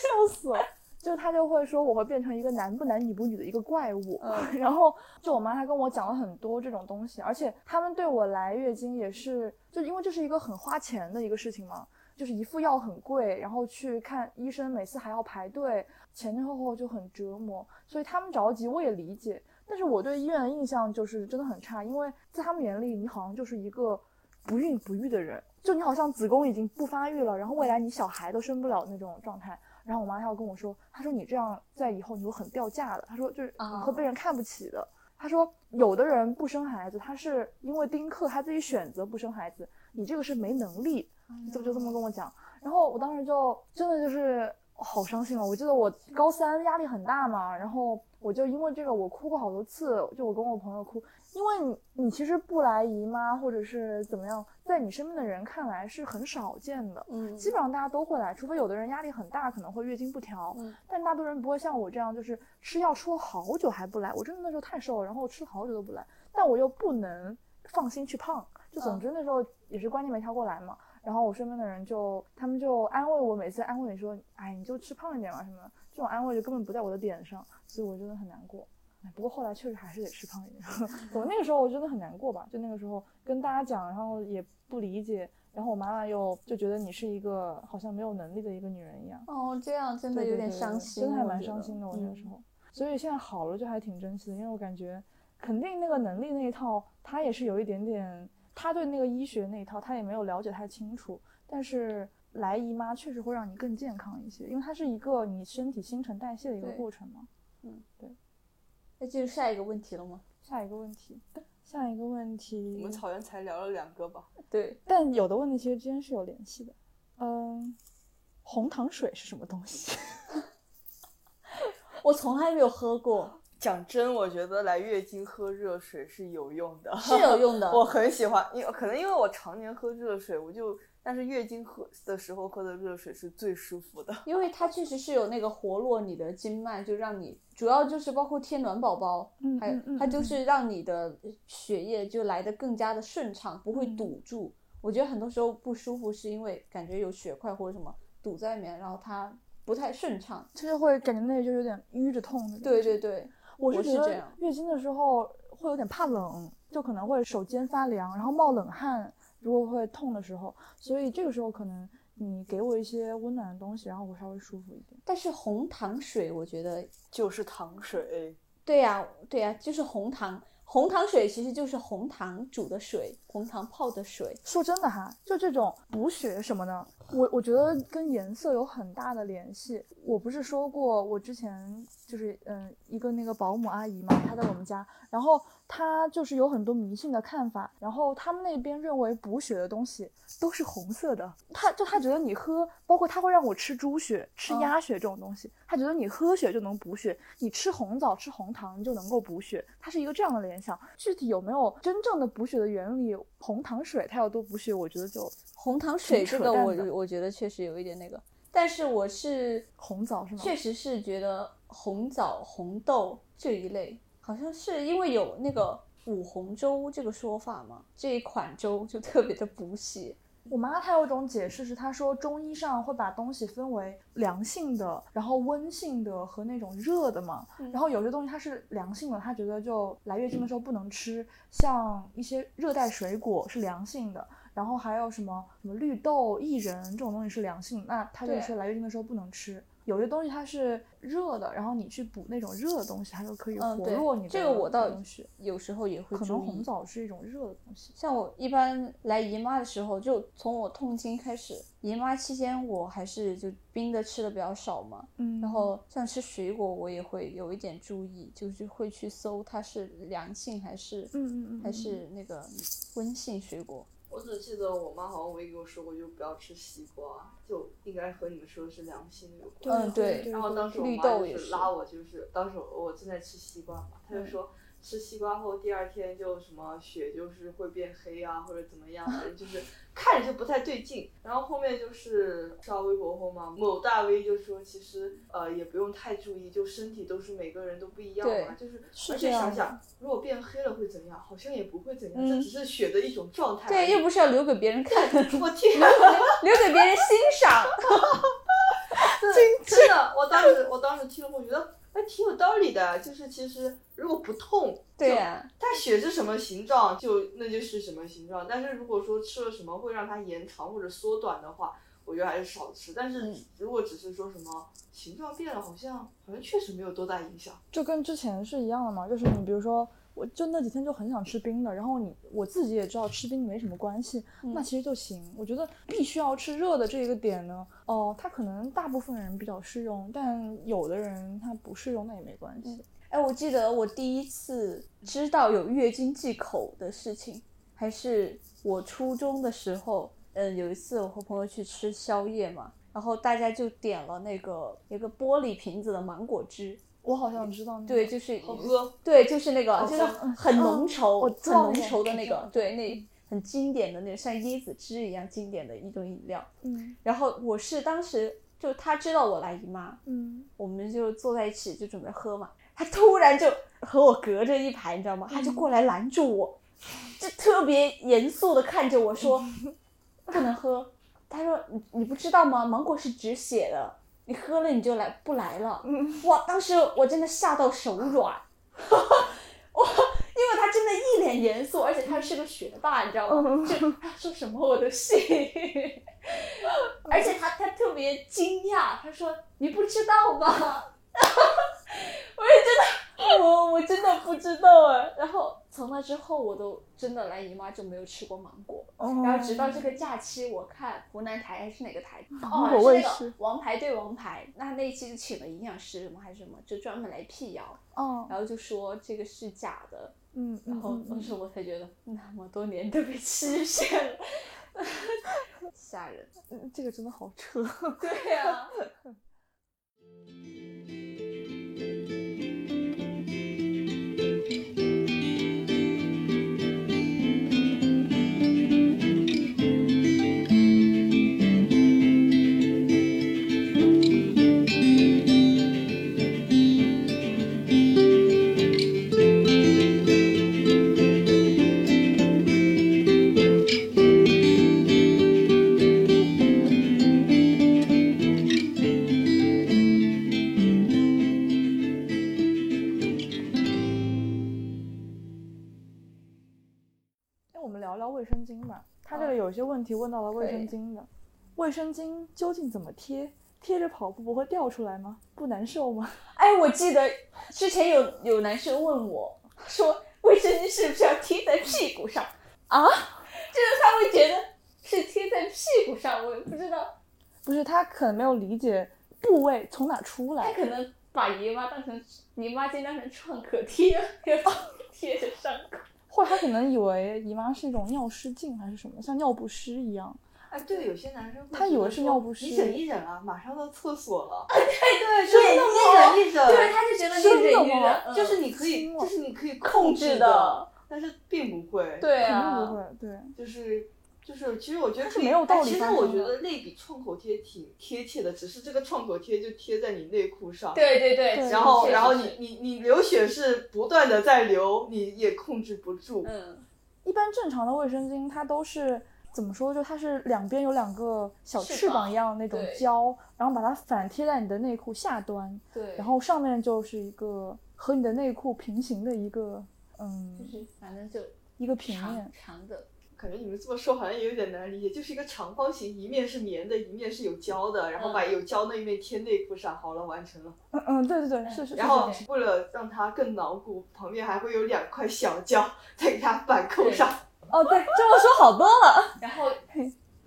笑死了。就他就会说我会变成一个男不男女不女的一个怪物，[laughs] 然后就我妈她跟我讲了很多这种东西，而且他们对我来月经也是，就因为这是一个很花钱的一个事情嘛，就是一副药很贵，然后去看医生每次还要排队，前前后后就很折磨，所以他们着急我也理解，但是我对医院的印象就是真的很差，因为在他们眼里你好像就是一个不孕不育的人，就你好像子宫已经不发育了，然后未来你小孩都生不了那种状态。然后我妈她要跟我说，她说你这样在以后你会很掉价的，她说就是你会被人看不起的。她说有的人不生孩子，他是因为丁克，他自己选择不生孩子，你这个是没能力，就就这么跟我讲。然后我当时就真的就是好伤心啊。我记得我高三压力很大嘛，然后我就因为这个我哭过好多次，就我跟我朋友哭。因为你，你其实不来姨妈，或者是怎么样，在你身边的人看来是很少见的。嗯，基本上大家都会来，除非有的人压力很大，可能会月经不调。嗯，但大多人不会像我这样，就是吃药吃了好久还不来。我真的那时候太瘦了，然后吃了好久都不来，但我又不能放心去胖。就总之那时候也是观念没调过来嘛。然后我身边的人就他们就安慰我，每次安慰你说，哎，你就吃胖一点嘛什么的，这种安慰就根本不在我的点上，所以我真的很难过。不过后来确实还是得吃胖一点。[laughs] 我那个时候我真的很难过吧？就那个时候跟大家讲，然后也不理解，然后我妈妈又就觉得你是一个好像没有能力的一个女人一样。哦，这样真的有点伤心，真的还蛮伤心的。我那个时候，所以现在好了就还挺珍惜的，因为我感觉肯定那个能力那一套，她也是有一点点，她对那个医学那一套她也没有了解太清楚。但是来姨妈确实会让你更健康一些，因为它是一个你身体新陈代谢的一个过程嘛。嗯，对。那进入下一个问题了吗？下一个问题，下一个问题。我们草原才聊了两个吧？对，但有的问题其实之间是有联系的。嗯，红糖水是什么东西？[laughs] 我从来没有喝过。讲真，我觉得来月经喝热水是有用的，是有用的。[laughs] 我很喜欢，因为可能因为我常年喝热水，我就。但是月经喝的时候喝的热水是最舒服的，[laughs] 因为它确实是有那个活络你的经脉，就让你主要就是包括贴暖宝宝，还有它就是让你的血液就来的更加的顺畅，不会堵住。我觉得很多时候不舒服是因为感觉有血块或者什么堵在里面，然后它不太顺畅，就是会感觉那里就有点淤着痛的。对对对，我是这样。月经的时候会有点怕冷，就可能会手肩发凉，然后冒冷汗。如果会痛的时候，所以这个时候可能你给我一些温暖的东西，然后我稍微舒服一点。但是红糖水，我觉得就是糖水。对呀，对呀，就是红糖。红糖水其实就是红糖煮的水，红糖泡的水。说真的哈，就这种补血什么的，我我觉得跟颜色有很大的联系。我不是说过，我之前就是嗯一个那个保姆阿姨嘛，她在我们家，然后。他就是有很多迷信的看法，然后他们那边认为补血的东西都是红色的。他就他觉得你喝，包括他会让我吃猪血、吃鸭血这种东西，他觉得你喝血就能补血，你吃红枣、吃红糖就能够补血，它是一个这样的联想。具体有没有真正的补血的原理？红糖水它要多补血，我觉得就红糖水这个我我觉得确实有一点那个，但是我是红枣是吗？确实是觉得红枣、红豆这一类。好像是因为有那个五红粥这个说法嘛，这一款粥就特别的补血，我妈她有一种解释是，她说中医上会把东西分为凉性的，然后温性的和那种热的嘛。然后有些东西它是凉性的，她觉得就来月经的时候不能吃，像一些热带水果是凉性的，然后还有什么什么绿豆、薏仁这种东西是凉性，那她就对说来月经的时候不能吃。有些东西它是热的，然后你去补那种热的东西，它就可以活络你的这个我倒。有时候也会可能红枣是一种热的东西。像我一般来姨妈的时候，就从我痛经开始，姨妈期间我还是就冰的吃的比较少嘛，嗯然后像吃水果我也会有一点注意，就是会去搜它是凉性还是嗯嗯嗯，还嗯是那个温性水果。我只记得我妈好像唯一跟我说过，就不要吃西瓜，就应该和你们说的是凉性有关。嗯对然后当时我妈就是是拉我，就是当时我正在吃西瓜嘛，她就说吃西瓜后第二天就什么血就是会变黑啊，或者怎么样，反正就是 [laughs] 看着就不太对劲。然后后面就是刷微博后嘛，某大 V 就说其实呃也不用太注意，就身体都是每个人都不一样嘛，就是而且想想如果变黑了会怎样，好像也不会怎样，嗯这只是血的一种状态。对，又不是要留给别人看，[laughs] 我天，留给别人欣赏。[laughs] 真真的，我当时我当时听了我觉得还挺有道理的，就是其实如果不痛，对呀、它血是什么形状就那就是什么形状，但是如果说吃了什么会让它延长或者缩短的话，我觉得还是少吃。但是嗯如果只是说什么形状变了，好像好像确实没有多大影响。就跟之前是一样的嘛，就是你比如说，我就那几天就很想吃冰的，然后你我自己也知道吃冰没什么关系，那其实就行。我觉得必须要吃热的这个点呢，哦、它可能大部分人比较适用，但有的人他不适用，那也没关系。哎，我记得我第一次知道有月经忌口的事情，还是我初中的时候。嗯，有一次我和朋友去吃宵夜嘛，然后大家就点了那个一个玻璃瓶子的芒果汁，我好像知道那个，对，就是好喝，对，就是那个，就是很浓稠、很浓稠的那个，对，那很经典的那个像椰子汁一样经典的一种饮料。嗯然后我是当时就他知道我来姨妈，嗯，我们就坐在一起就准备喝嘛，他突然就和我隔着一排，你知道吗？他就过来拦住我，就特别严肃的看着我说 [laughs] 不能喝。他说你你不知道吗？芒果是止血的，你喝了你就来不来了。嗯哇，当时我真的吓到手软。[laughs] 我，因为他真的一脸严肃，而且他是个学霸，你知道吗？就他说什么我都信。[laughs] 而且他他特别惊讶，他说：“你不知道吗？” [laughs] 我也真的，我 [laughs] 我真的不知道哎。然后从那之后，我都真的来姨妈就没有吃过芒果。哦。然后直到这个假期，我看湖南台还是哪个台，哦，是。那个王牌对王牌，那那一期就请了营养师什么还是什么，就专门来辟谣，哦，然后就说这个是假的，嗯，然后当时我才觉得那么多年都被欺骗了，[laughs] 吓人。嗯这个真的好扯。对呀、那 [laughs] 聊聊卫生巾吧。他这里有一些问题问到了卫生巾的，卫生巾究竟怎么贴？贴着跑步不会掉出来吗？不难受吗？[laughs] 哎，我记得之前有有男生问我说，卫生巾是不是要贴在屁股上啊？[laughs] 就是他会觉得是贴在屁股上，我也不知道，不是，他可能没有理解部位从哪出来他。可能把姨妈当成姨妈巾当成创可贴，[laughs] 贴着伤口。或者他可能以为姨妈是一种尿失禁还是什么，像尿不湿一样。哎，对，有些男生他以为是尿不湿你忍一忍啊，马上到厕所了。[laughs] 对对，就是你一忍一忍，对，他就觉得你忍一吗忍，嗯就是你可以，就是你可以控制制的，但是并不会。，对肯定啊，不会，对，就是就是，其实我觉得可以它是没有道理哎其实我觉得类比创口贴挺贴切的，只是这个创口贴就贴在你内裤上。对对对，然后，然后你你你流血是不断的在流，你也控制不住。嗯，一般正常的卫生巾它都是怎么说？就它是两边有两个小翅翅膀膀一样的那种胶，然后把它反贴在你的内裤下端，对，然后上面就是一个和你的内裤平行的一个，嗯，就是反正就一个平长面。长的，感觉你们这么说好像也有点难理解，就是一个长方形，一面是棉的，一面是有胶的，然后把有胶那一面贴内裤上，好了，完成了。嗯嗯，对对对，是是是然后为了让它更牢固，旁边还会有两块小胶再给它反扣上。哦，对，这么说好多了。[laughs] 然后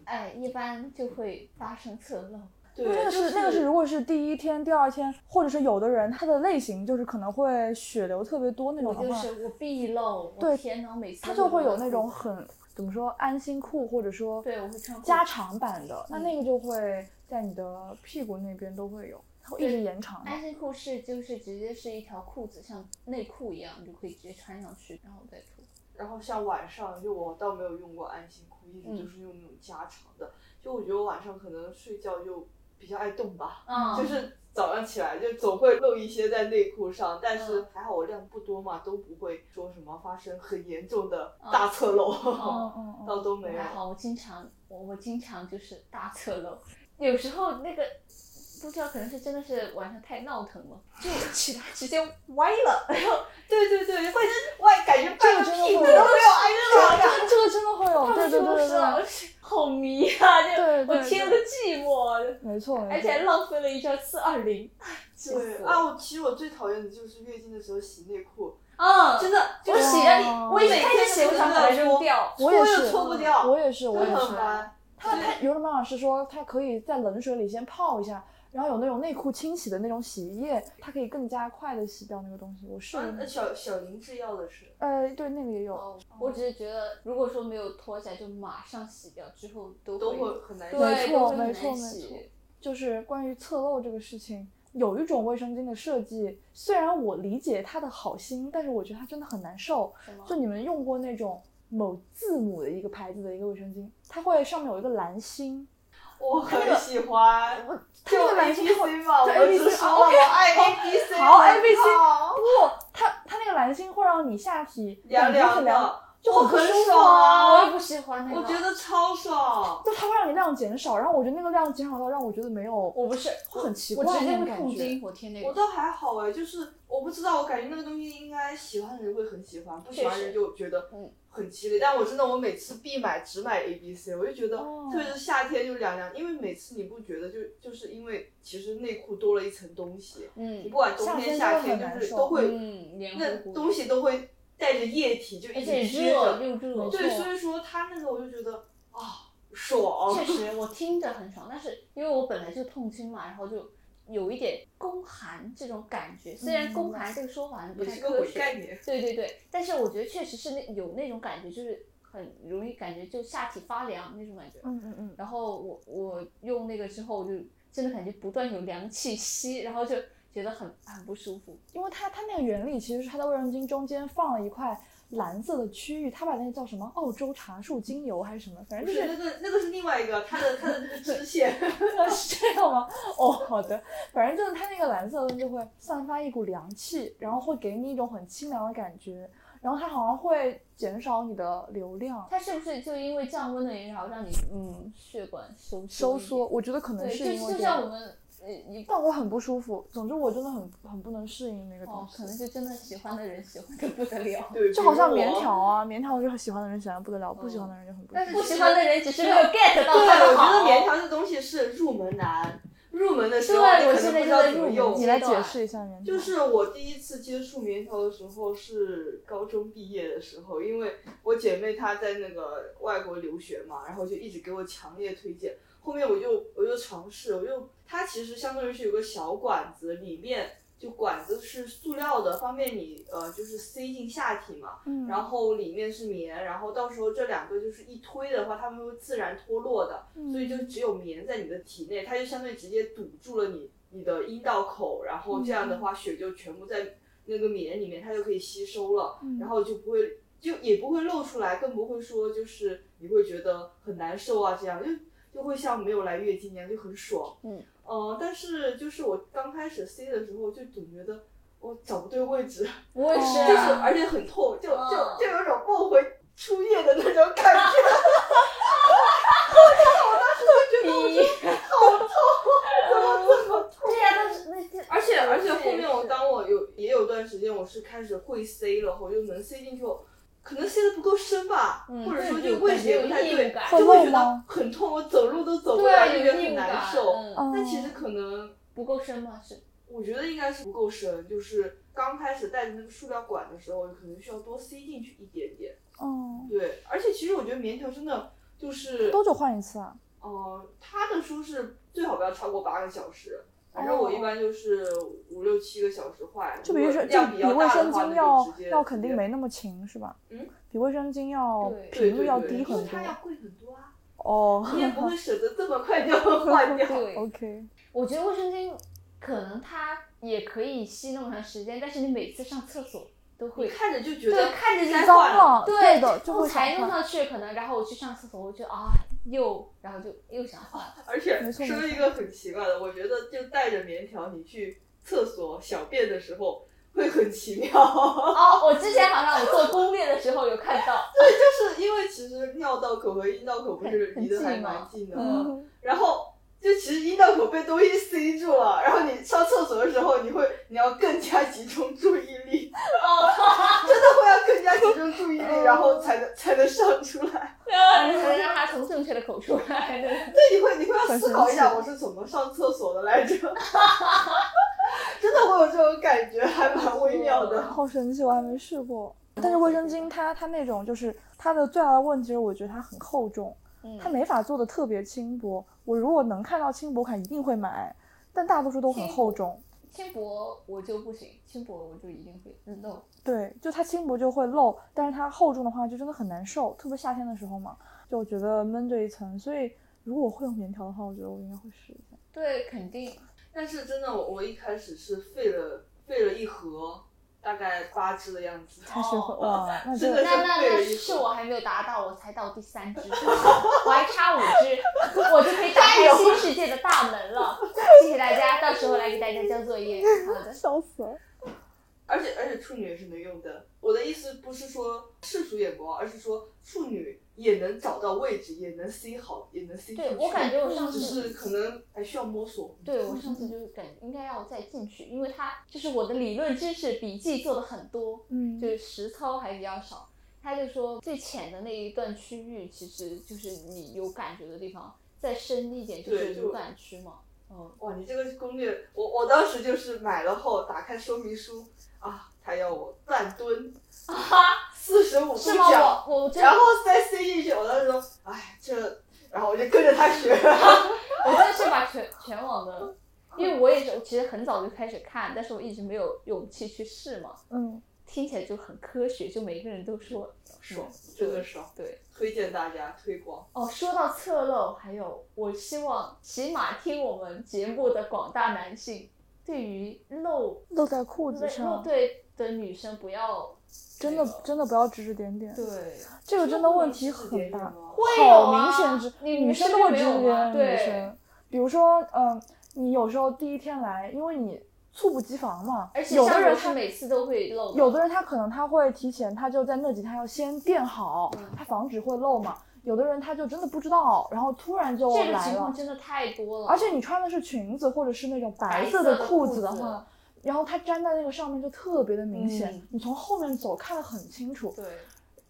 哎，一般就会发生侧漏。对，那个，就是那个是，如果是第一天、第二天，或者是有的人他的类型就是可能会血流特别多那种的话，就是我必漏，对天呐，每次他就会有那种很怎么说安心裤，或者说对，我会穿加长版的，那嗯那个就会在你的屁股那边都会有，它会一直延长。安心裤是就是直接是一条裤子，像内裤一样，你就可以直接穿上去，然后再脱。然后像晚上，就我倒没有用过安心裤，一直嗯就是用那种加长的。就我觉得我晚上可能睡觉就比较爱动吧，嗯就是早上起来就总会漏一些在内裤上，但是嗯。还好我量不多嘛，都不会说什么发生很严重的大侧漏，嗯。[laughs] 倒都没有。还。好，我经常我我经常就是大侧漏，有时候那个不知道可能是真的是晚上太闹腾了，就起来直接歪了，然后对对对，会歪感觉半个这个真的屁股都没有挨着了。这个真的会有，对对对对对，好迷啊！就我天的寂寞，没错而且还。浪费了一张四二零，对啊，我其实我最讨厌的就是月经的时候洗内裤，嗯！真的就我是洗了你，哇我一开始洗，我想把它扔掉。我也是搓不掉，我也是，我也是。烦。他他有的办法是说，它可以在冷水里先泡一下，然后有那种内裤清洗的那种洗衣液，它可以更加快的洗掉那个东西。我试嗯，过，小小林制药的是，呃，对，那个也有。哦，我只是觉得，如果说没有脱下来就马上洗掉，之后都都会会很难洗。没错没错没错就是关于侧漏这个事情，有一种卫生巾的设计，虽然我理解它的好心，但是我觉得它真的很难受。什么就你们用过那种某字母的一个牌子的一个卫生巾，它会上面有一个蓝心，我很喜欢。就个 A 蓝 B C 嘛，我对们 ABC 只说我爱 A B C。好 ABC 好不，它它那个蓝星会让你下体凉感觉很凉，就很舒服。我也不喜欢那个。我觉得超爽。就它会让你量减少，然后我觉得那个量减少到让我觉得没有，我不是，会很奇怪我直接会那种感觉痛经，我天那个。我倒还好哎，就是我不知道，我感觉那个东西应该喜欢的人会很喜欢，不喜欢的人就觉得嗯很鸡肋。但我真的我每次必买只买 A B C，我就觉得，哦特别是夏天就凉凉，因为每次你不觉得就就是因为其实内裤多了一层东西，你嗯不管冬天夏夏天就是都会那东西都会带着液体就一直接着。又热。对，所以说它那个我就觉得啊爽。确实，我听着很爽，但是因为我本来就痛经嘛，然后就有一点宫寒这种感觉。虽然宫寒这个说法不是个太科学，伪概念。对对对，但是我觉得确实是那有那种感觉，就是很容易感觉就下体发凉那种感觉。嗯嗯嗯，然后我我用那个之后，我就真的感觉不断有凉气吸，然后就觉得很很不舒服。因为它它那个原理其实是它的卫生巾中间放了一块蓝色的区域，它把那个叫什么澳洲茶树精油还是什么，反正就是那个那个是另外一个，它的 [laughs] 它的那个支线。[laughs] 是这样吗？哦，好的，反正就是它那个蓝色的就会散发一股凉气，然后会给你一种很清凉的感觉，然后它好像会减少你的流量它是不是就因为降温的原因，然后让你嗯血管收收缩？我觉得可能，是就就因为这样。像我们但我很不舒服，总之我真的很很不能适应那个东哦，西，可能是真的喜欢的人喜欢的不得了。[laughs] 对，就好像棉条啊，棉条就是喜欢的人喜欢得不得了，不喜欢的人就很不但是。不喜欢的人只是没有 get 到对，它的我觉得。棉条这东西是入门难，入门的时候对我你可能不知道现在就在怎么用。你来解释一下棉条。就是我第一次接触棉条的时候是高中毕业的时候，因为我姐妹她在那个外国留学嘛，然后就一直给我强烈推荐。后面我就我就尝试，我就它其实相当于是有个小管子，里面就管子是塑料的，方便你呃就是塞进下体嘛。嗯，然后里面是棉，然后到时候这两个就是一推的话，它们会自然脱落的，所以就只有棉在你的体内，它就相当于直接堵住了你你的阴道口，然后这样的话血就全部在那个棉里面，它就可以吸收了，然后就不会就也不会漏出来，更不会说就是你会觉得很难受啊，这样就就会像没有来月经一样就很爽，嗯，呃，但是就是我刚开始塞的时候就总觉得我找不对位置，我也是，而且很痛，就就就有种梦回初夜的那种感觉，哈哈哈！我当时觉得好痛，怎么怎么痛呀？而且而且后面我当我有也有段时间我是开始会塞了，我就能塞进去。可能塞的不够深吧，嗯或者说对就位置也不太对，就会觉得很痛，我走路都走不了，就有觉得很难受。但其实可能不够深吗？是，我觉得应该是不够深，就是刚开始带着那个塑料管的时候，可能需要多塞进去一点点。哦，对，而且其实我觉得棉条真的就是，多久换一次啊？呃，他的说是最好不要超过八个小时，反正我一般就是五六七个小时换。就比如说，就量比卫生巾要要肯定没那么勤是吧？嗯，比卫生巾要频率要低很多它。要贵很多啊，[laughs] 哦你也不会舍得这么快就 [laughs] 换掉。对，，OK，我觉得卫生巾可能它也可以吸那么长时间，但是你每次上厕所都会。看着就觉，得看着就该脏了。对的，就会我才想换。弄上去，可能然后我去上厕所，我就啊又，然后就又想换。而且说一个很奇怪的，我觉得就带着棉条你去厕所小便的时候会很奇妙。[laughs] 哦，我之前好像我做攻略的时候有看到，对就是因为其实尿道口和阴道口不是离得还蛮近的，嗯，然后就其实阴道口被东西塞住了，然后你上厕所的时候，你会你要更加集中注意力，[laughs] 真的会要更加集中注意力，然后才能才能上出来。[laughs] 才能让它从正确的口出来。对，你会你会要很思考一下我是怎么上厕所的来着，[laughs] 真的会有这种感觉，还蛮微妙的。好神奇，我还没试过。但是卫生巾它它那种就是它的最大的问题是，我觉得它很厚重，嗯它没法做的特别轻薄。我如果能看到轻薄款，一定会买，但大多数都很厚重。轻薄我就不行，轻薄我就一定会漏。对，就它轻薄就会漏，但是它厚重的话就真的很难受，特别夏天的时候嘛，就我觉得闷这一层。所以如果我会用棉条的话，我觉得我应该会试一下。对，肯定。但是真的，我我一开始是费了费了一盒，大概八只的样子。才学会哇，那真的这那那是我还没有达到，我才到第三只，我还差五只，[laughs] 我就可以打开新世界的大门了。谢谢大家，到时候来给大家交作业。好的，笑死了。而且而且处女也是没用的。我的意思不是说世俗眼光，而是说处女也能找到位置，也能塞好，也能塞进去。对我感觉我上只次是可能还需要摸索。对我上次就是感觉应该要再进去，因为它就是我的理论知识笔记做的很多，嗯，就是实操还比较少。他就说最浅的那一段区域，其实就是你有感觉的地方，再深一点就是对就乳感区嘛。嗯，哇，你这个攻略，我我当时就是买了后打开说明书啊，他要我半蹲，四十五度？角，然后再塞进去。我当时说，哎，这，然后我就跟着他学。[laughs] [laughs] 我真的是把全全网的，因为我也是其实很早就开始看，但是我一直没有勇气去试嘛。嗯，听起来就很科学，就每个人都说爽嗯，真的爽，对。推荐大家推广。哦，说到侧漏，还有我希望起码听我们节目的广大男性，对于漏露在裤子上，对的女生不要真的真的不要指指点点，对，这个真的问题很大。会有好啊明显指，女生都会指指点点女生。比如说，嗯，你有时候第一天来，因为你猝不及防嘛，而且有的人他每次都会漏，有的人他可能他会提前，他就在那几天要先垫好，嗯他防止会漏嘛。有的人他就真的不知道，然后突然就这个来了。情况真的太多了，而且你穿的是裙子或者是那种白色的裤裤子子的话，然后它粘在那个上面就特别的明显，嗯你从后面走看得很清楚。对，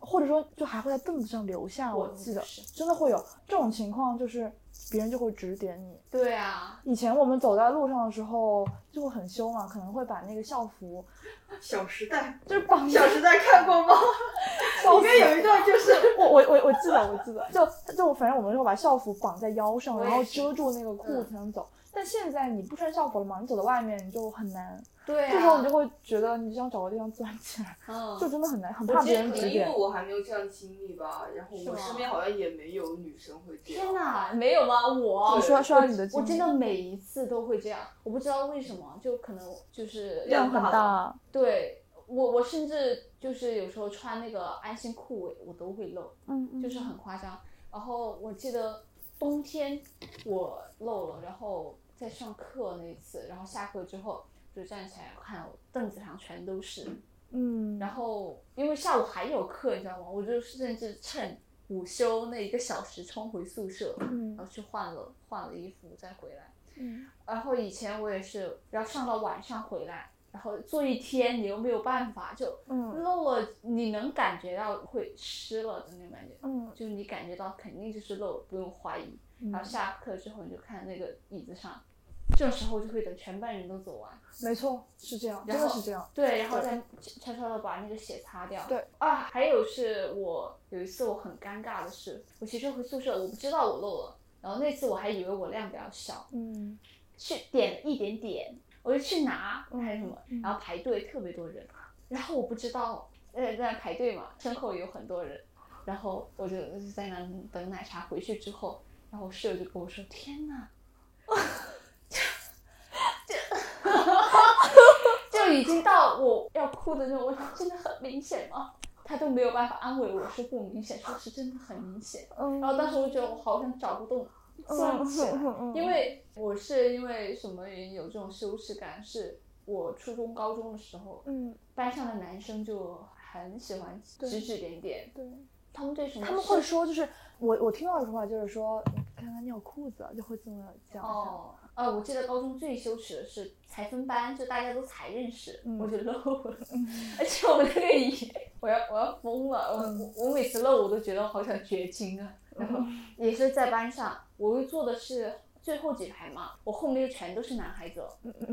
或者说就还会在凳子上留下，我我记得真的会有这种情况，就是别人就会指点你。对啊，以前我们走在路上的时候就会很凶嘛，可能会把那个校服 [laughs] 小时代，就是绑小时代看过吗？[laughs] 里面有一段就是 [laughs] 我我我我记得我记得，就就反正我们会把校服绑在腰上，然后遮住那个裤子才能走。但现在你不穿校服了嘛，你走到外面你就很难，对啊，这时候你就会觉得你想找个地方钻起来，嗯，就真的很难，很怕别人指点。因为我还没有这样经历吧，然后我身边好像也没有女生会这样。天哪，没有吗？我你说说你的经历我真的每一次都会这样，我不知道为什么，就可能就是量很大大，对我，我甚至就是有时候穿那个安心裤，我我都会漏，嗯嗯，就是很夸张。然后我记得冬天我漏了，然后在上课那一次，然后下课之后就站起来看我凳子上全都是，嗯，然后因为下午还有课，你知道吗？我就甚至趁午休那一个小时冲回宿舍，嗯然后去换了换了衣服再回来。嗯然后以前我也是，然后上到晚上回来，然后坐一天你又没有办法，就嗯漏了，你能感觉到会湿了的那种感觉，嗯就是你感觉到肯定就是漏，不用怀疑。然后下课之后你就看那个椅子上，这时候就会等全班人都走完，没错，是这样，真的是这样。对，然后再悄悄的把那个血擦掉。对啊，还有是我有一次我很尴尬的是，我骑车回宿舍，我不知道我漏了，然后那次我还以为我量比较小，嗯去点一点点，我就去拿嗯还是什么，嗯然后排队特别多人，然后我不知道，呃，在那排队嘛，身后有很多人，然后我就在那等奶茶回去之后，然后我室友就跟我说：“天呐，已经到我要哭的那种，我说真的很明显吗？”他都没有办法安慰我说不明显，说是真的很明显。嗯，然后当时我就觉得我好像找不动，算不起因为我是因为什么原因有这种羞耻感？是我初中、高中的时候，嗯班上的男生就很喜欢指指点点，对，他们对什么他们会说就是我我听到的说法就是说，你看他尿裤子，就会这么讲。哦。呃，我记得高中最羞耻的是才分班，就大家都才认识，嗯我就漏了，嗯。[laughs] 而且我那个椅，我要我要疯了，我嗯我我每次漏我都觉得我好想绝经啊，然后也是在班上，我又坐的是最后几排嘛，我后面又全都是男孩子，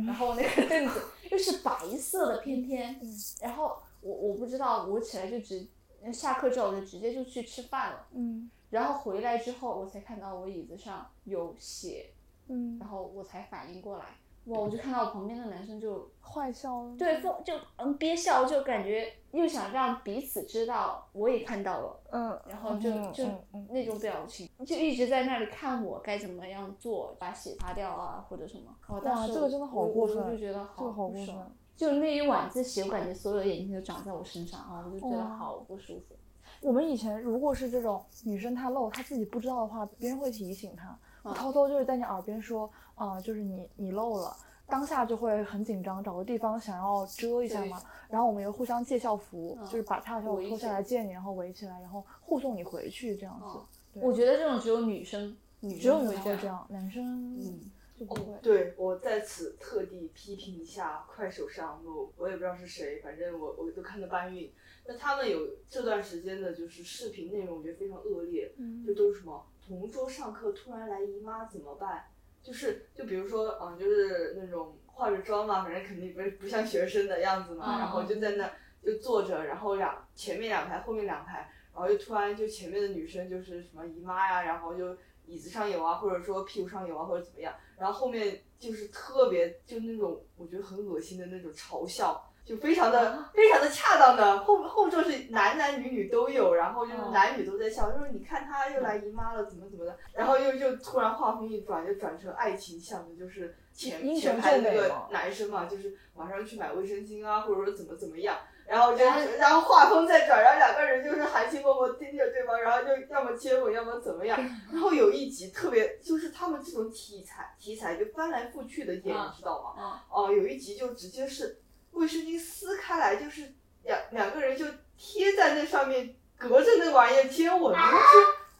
然后那个凳子又是白色的，偏偏，然后我我不知道，我起来就直下课之后我就直接就去吃饭了，嗯。然后回来之后我才看到我椅子上有血，嗯，然后我才反应过来，哇，我就看到我旁边的男生就坏笑了。对疯就嗯憋笑，就感觉又想让彼此知道我也看到了。嗯，然后就嗯就那种表情，就一直在那里看我该怎么样做，把血擦掉啊，或者什么。哦，当时这个真的好过分我就觉得这个好不爽过分。就那一晚自习，我感觉所有的眼睛都长在我身上啊，我就觉得好不舒服。我们以前如果是这种女生她露，她自己不知道的话，别人会提醒她，嗯偷偷就是在你耳边说，啊、就是你你漏了。当下就会很紧张，找个地方想要遮一下嘛，然后我们又互相借校服，嗯就是把他的校服脱下来借你，然后围起来，然后护送你回去这样子。嗯对我觉得这种只有女生，女只有你生会这样。会这样，男生嗯，就不会。对我在此特地批评一下快手上我我也不知道是谁，反正我我都看的搬运。那他们有这段时间的就是视频内容，我觉得非常恶劣，嗯就都是什么同桌上课突然来姨妈怎么办？就是就比如说嗯，就是那种化着妆嘛，反正肯定不是不像学生的样子嘛，嗯然后就在那就坐着，然后两前面两排，后面两排，然后就突然就前面的女生就是什么姨妈呀，然后就椅子上有啊，或者说屁股上有啊，或者怎么样，然后后面就是特别就那种我觉得很恶心的那种嘲笑。就非常的非常的恰当的，后后座是男男女女都有，然后就是哦男女都在笑，就是你看他又来姨妈了，怎么怎么的，然后又又突然画风一转，就转成爱情向的，就是前前排的那个男生嘛，就是马上去买卫生巾啊，或者说怎么怎么样，然后就是然后画风再转，然后两个人就是含情脉脉盯着对方，然后就要么接吻，要么怎么样。然后有一集特别，就是他们这种题材题材就翻来覆去的演，啊你知道吗？啊，哦、有一集就直接是卫生巾撕开来，就是两两个人就贴在那上面，隔着那玩意儿接吻，我就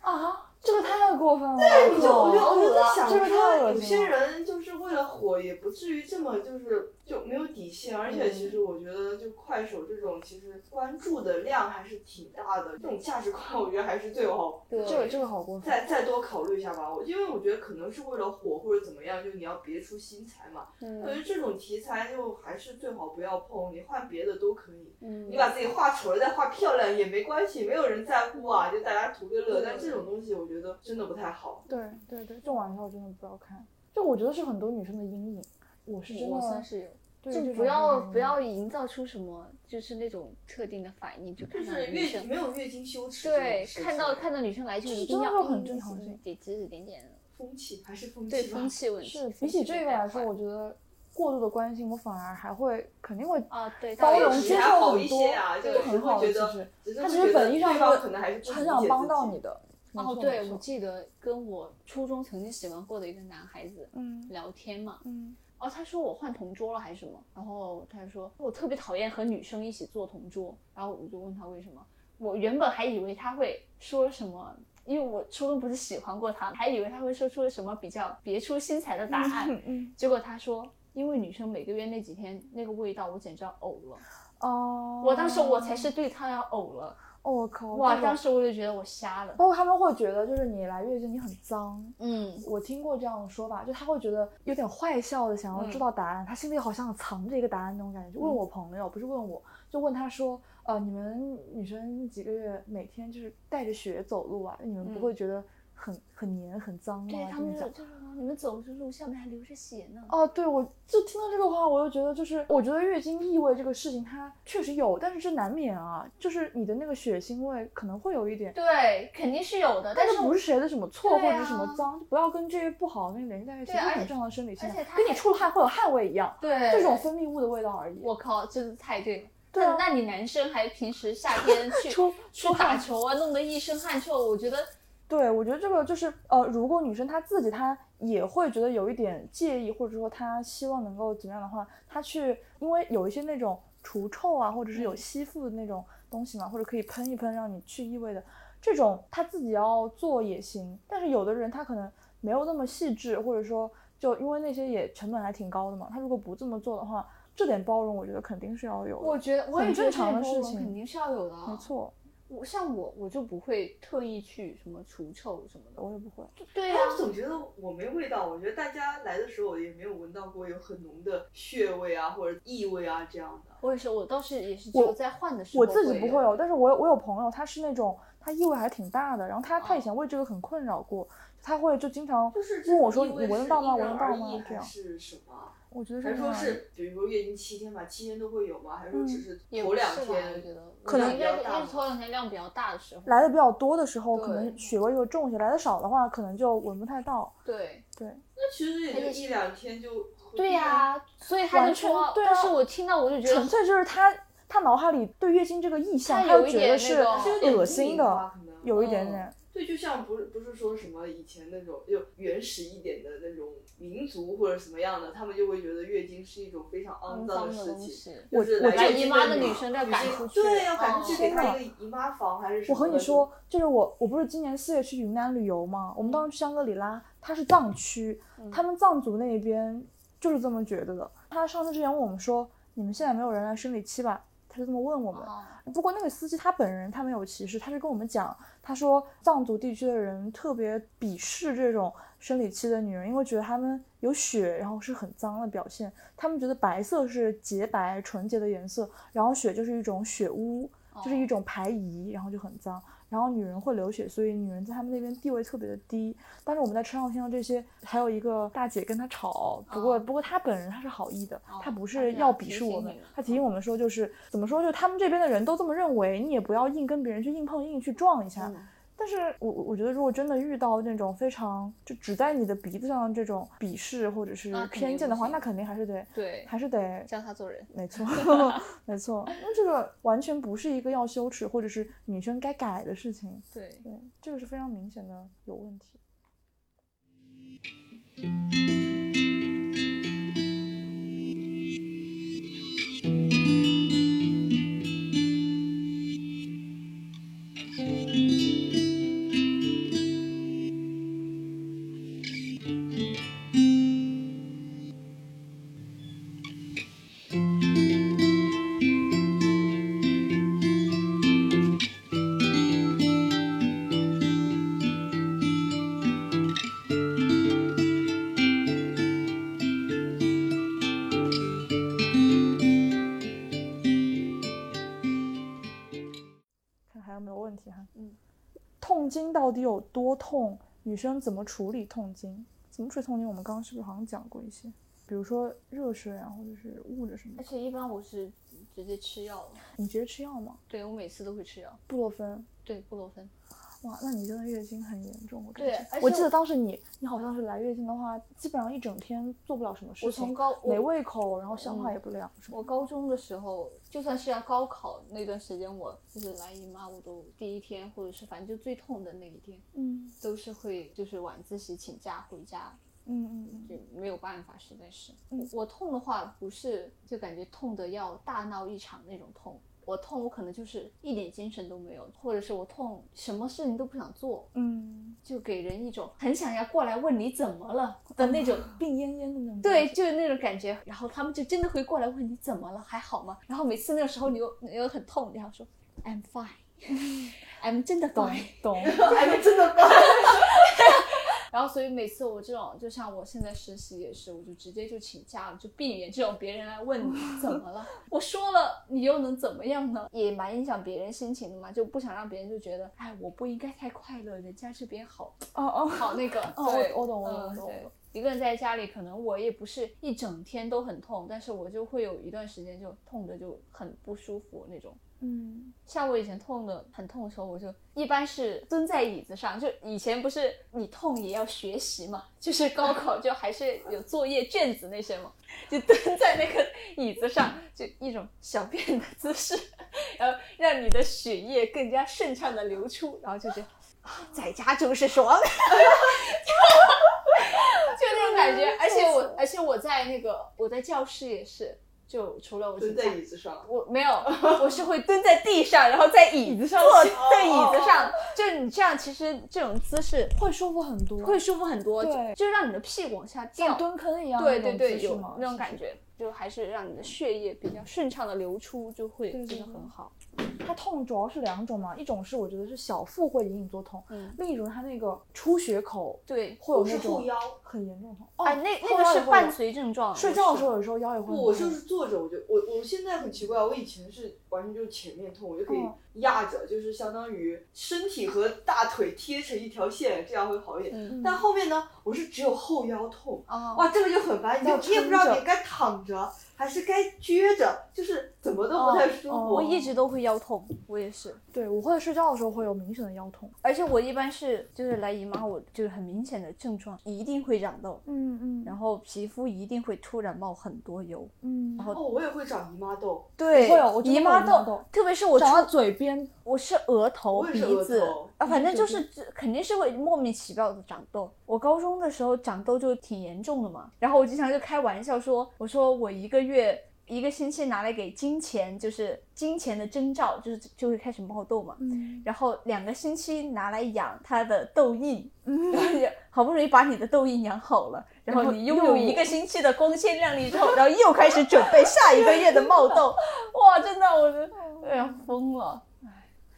啊，这个太过分了。对，你就我就我就在想这个太说，有些了人就是为了火，也不至于这么就是就没有底线。而且其实我觉得，就快手这种，其实关注的量还是挺大的。这种价值观，我觉得还是最好对，这个这个好过分。再再多考虑一下吧。我因为我觉得可能是为了火或者怎么样，就你要别出心裁嘛。嗯我觉得这种题材就还是最好不要碰，你换别的都可以。嗯你把自己画丑了再画漂亮也没关系，没有人在乎啊，就大家图个乐。对但这种东西我觉得真的不太好。对对对，这种玩笑真的不要开。就我觉得是很多女生的阴影。我是真的，我算是有。就不要不要营造出什么就是那种特定的反应，就就看到是月女生没有月经羞耻对看到看到女生来就一定要很嗯正常性给指指点点，风气还是风气吧对风气问题是比起这个来说，我觉得过度的关心，我反而还会肯定会啊对包容接受还好一很多些啊，就很好其实他只是会觉得本意上是对方可能还是不很想帮到你的。没哦，对，我记得跟我初中曾经喜欢过的一个男孩子嗯聊天嘛，嗯哦，他说我换同桌了还是什么，然后他就说我特别讨厌和女生一起做同桌，然后我就问他为什么，我原本还以为他会说什么。因为我初中不是喜欢过他，还以为他会说出什么比较别出心裁的答案，嗯嗯结果他说，因为女生每个月那几天那个味道，我简直要呕了。哦，我当时我才是对他要呕了，哦，我靠，哇！当时我就觉得我瞎了。包括他们会觉得，就是你来月经你很脏。嗯，我听过这样的说法，就他会觉得有点坏笑的，想要知道答案，他心里好像藏着一个答案那种感觉。就问我朋友，不是问我，就问他说，呃，你们女生几个月每天就是带着血走路啊，你们不嗯会觉得很很黏很脏吗？对他们就就是说你们走着路下面还流着血呢。哦，对，我就听到这个话，我就觉得就是，我觉得月经异味这个事情它确实有，但是这难免啊，就是你的那个血腥味可能会有一点，对，肯定是有的，但是不是谁的什么错对或者是什么啊脏，就不要跟这些不好的东西联系在一起，对而且就很正常的生理现而且，跟你出了汗会有汗味一样，对这种分泌物的味道而已。我靠，真的太对了。对啊那那你男生还平时夏天去 [laughs] 出去出汗打球啊，弄得一身汗臭，我觉得对，我觉得这个就是呃，如果女生她自己她也会觉得有一点介意，或者说她希望能够怎么样的话，她去，因为有一些那种除臭啊，或者是有嗯吸附的那种东西嘛，或者可以喷一喷让你去异味的，这种她自己要做也行。但是有的人他可能没有那么细致，或者说就因为那些也成本还挺高的嘛，他如果不这么做的话，这点包容我觉得肯定是要有的。我觉得我也很觉得正常的事情肯定是要有的啊。没，错，我像我我就不会特意去什么除臭什么的。我也不会。对呀、哎我总觉得我没味道，我觉得大家来的时候也没有闻到过有很浓的血味啊或者异味啊这样的。我也是，我倒是也是只我有在换的时候我自己不会有。但是我我有朋友，他是那种他异味还挺大的，然后他他以哦前为这个很困扰过，他会就经常就是问我说你闻得到吗？闻得到吗这样，是什么？我觉得是还是说是，比如说月经七天吧，七天都会有吗？还是说只是头两不是吧我天？觉得可能应该是头两天量比较大的时候。来的比较多的时候，可能血味就重一些；来的少的话，可能就闻不太到。对对，那其实也就一两天就。对呀、所以他就完全说，对啊但是我听到我就觉得纯粹就是他他脑海里对月经这个意象，他他就有一点那觉得是恶心的有一点嗯点。对，就像不是不是说什么以前那种就原始一点的那种民族或者什么样的，他们就会觉得月经是一种非常肮脏的事情。东西。我就是我来来姨妈的女女生都要赶出去对，要赶出去哦给她一个姨妈房还是什么？我和你说，，就是我，我不是今年四月去云南旅游嘛，我们当时去香格里拉，它是藏区，他们藏族那边就是这么觉得的。他上次之前问我们说：“你们现在没有人来生理期吧？”他就这么问我们。哦不过那个司机他本人他没有歧视，他是跟我们讲，他说藏族地区的人特别鄙视这种生理期的女人，因为觉得她们有血，然后是很脏的表现。他们觉得白色是洁白纯洁的颜色，然后血就是一种血污，就是一种排遗，然后就很脏。然后女人会流血，所以女人在他们那边地位特别的低。当时我们在车上听到这些，还有一个大姐跟他吵，不过、哦不过她本人她是好意的，哦她不是是要鄙视我们她提醒我们说就是怎么说，就他们这边的人都这么认为，你也不要硬跟别人去硬碰硬去撞一下。嗯但是我我我觉得，如果真的遇到那种非常就只在你的鼻子上这种鄙视或者是偏见的话，那肯定还是得对，还是得教他做人。没错，[laughs] 没错，那这个完全不是一个要羞耻或者是女生该改的事情，对，对，这个是非常明显的有问题。看多痛？女生怎么处理痛经？怎么处理痛经？我们刚刚是不是好像讲过一些？比如说热水啊，或者是捂着什么而？且一般我是直接吃药了。你直接吃药吗？对我每次都会吃药。布洛芬？对，布洛芬。哇，那你真的月经很严重，对。我记得当时你，你好像是来月经的话，基本上一整天做不了什么事情，我从高没胃口，然后消化嗯也不良？我高中的时候，就算是要高考那段时间，我就是来姨妈，我都第一天或者是反正就最痛的那一天，嗯都是会就是晚自习请假回家，嗯嗯嗯，就没有办法，实在是。我痛的话，不是就感觉痛的要大闹一场那种痛，我痛，我可能就是一点精神都没有，或者是我痛，什么事情都不想做，嗯，就给人一种很想要过来问你怎么了的那种。[laughs] 病恹恹的那种。对，，就是那种感觉，然后他们就真的会过来问你怎么了，还好吗？然后每次那个时候你又你又很痛，然后说 I'm fine，I'm [laughs] 真的懂 fine。懂。[laughs] 还是真的吧？然后所以每次我这种，就像我现在实习也是，我就直接就请假了，就避免这种别人来问你 [laughs] 怎么了。我说了，你又能怎么样呢？也蛮影响别人心情的嘛，就不想让别人就觉得，哎，我不应该太快乐，人家这边好哦哦，好那个。哦对，我我懂我懂嗯我懂一个人在家里，可能我也不是一整天都很痛，但是我就会有一段时间就痛的就很不舒服那种。嗯，像我以前痛的很痛的时候，我就一般是蹲在椅子上。就以前不是你痛也要学习嘛，就是高考就还是有作业卷子那些嘛，就蹲在那个椅子上，就一种小便的姿势，然后让你的血液更加顺畅的流出，然后就觉得啊在家就是爽，[laughs] 就那种感觉。而且我，而且我在那个我在教室也是，就除了我蹲在椅子上，我没有，我是会蹲在地上，然后在椅子上坐在椅子上，就你这样，其实这种姿势会舒服很多，会舒服很多，就对就让你的屁股往下掉像，蹲坑一样对那种对对，有姿势嘛那种感。觉，就还是让你的血液比较顺畅的流出，就会真的很好。它痛主要是两种嘛，一种是我觉得是小腹会隐隐作痛，嗯，另一种它那个出血口对，我会有那种是后腰，很严重的痛。哦，哎，那那后个是伴随症状，睡觉的时候有时候腰也会不，我就是坐着，我就我我现在很奇怪，我以前是完全就是前面痛，我就可以嗯。压着，就是相当于身体和大腿贴成一条线，这样会好一点。嗯。但后面呢，我是只有后腰痛，哦，哇，这个就很烦，你就你也不知道你该躺着还是该撅着，就是怎么都不太舒服。哦我一直都会腰痛，我也是。对，我会睡觉的时候会有明显的腰痛。而且我一般是就是来姨妈，我就是很明显的症状，一定会长痘，嗯嗯然后皮肤一定会突然冒很多油。嗯，然后哦，我也会长姨妈痘，对会有姨妈痘特别是我长到嘴边，我是额头、鼻子啊，反正就是这肯定是会莫名其妙的长痘。我高中的时候长痘就挺严重的嘛，然后我经常就开玩笑说，我说我一个月。一个星期拿来给金钱，就是金钱的征兆，就是就会开始冒痘嘛。嗯，然后两个星期拿来养它的痘印，然 [laughs] 后也好不容易把你的痘印养好了，然后你拥有一个星期的光鲜亮丽之后，然后又开始准备下一个月的冒痘，[laughs] 哇，真的，我的哎呀疯了，哎，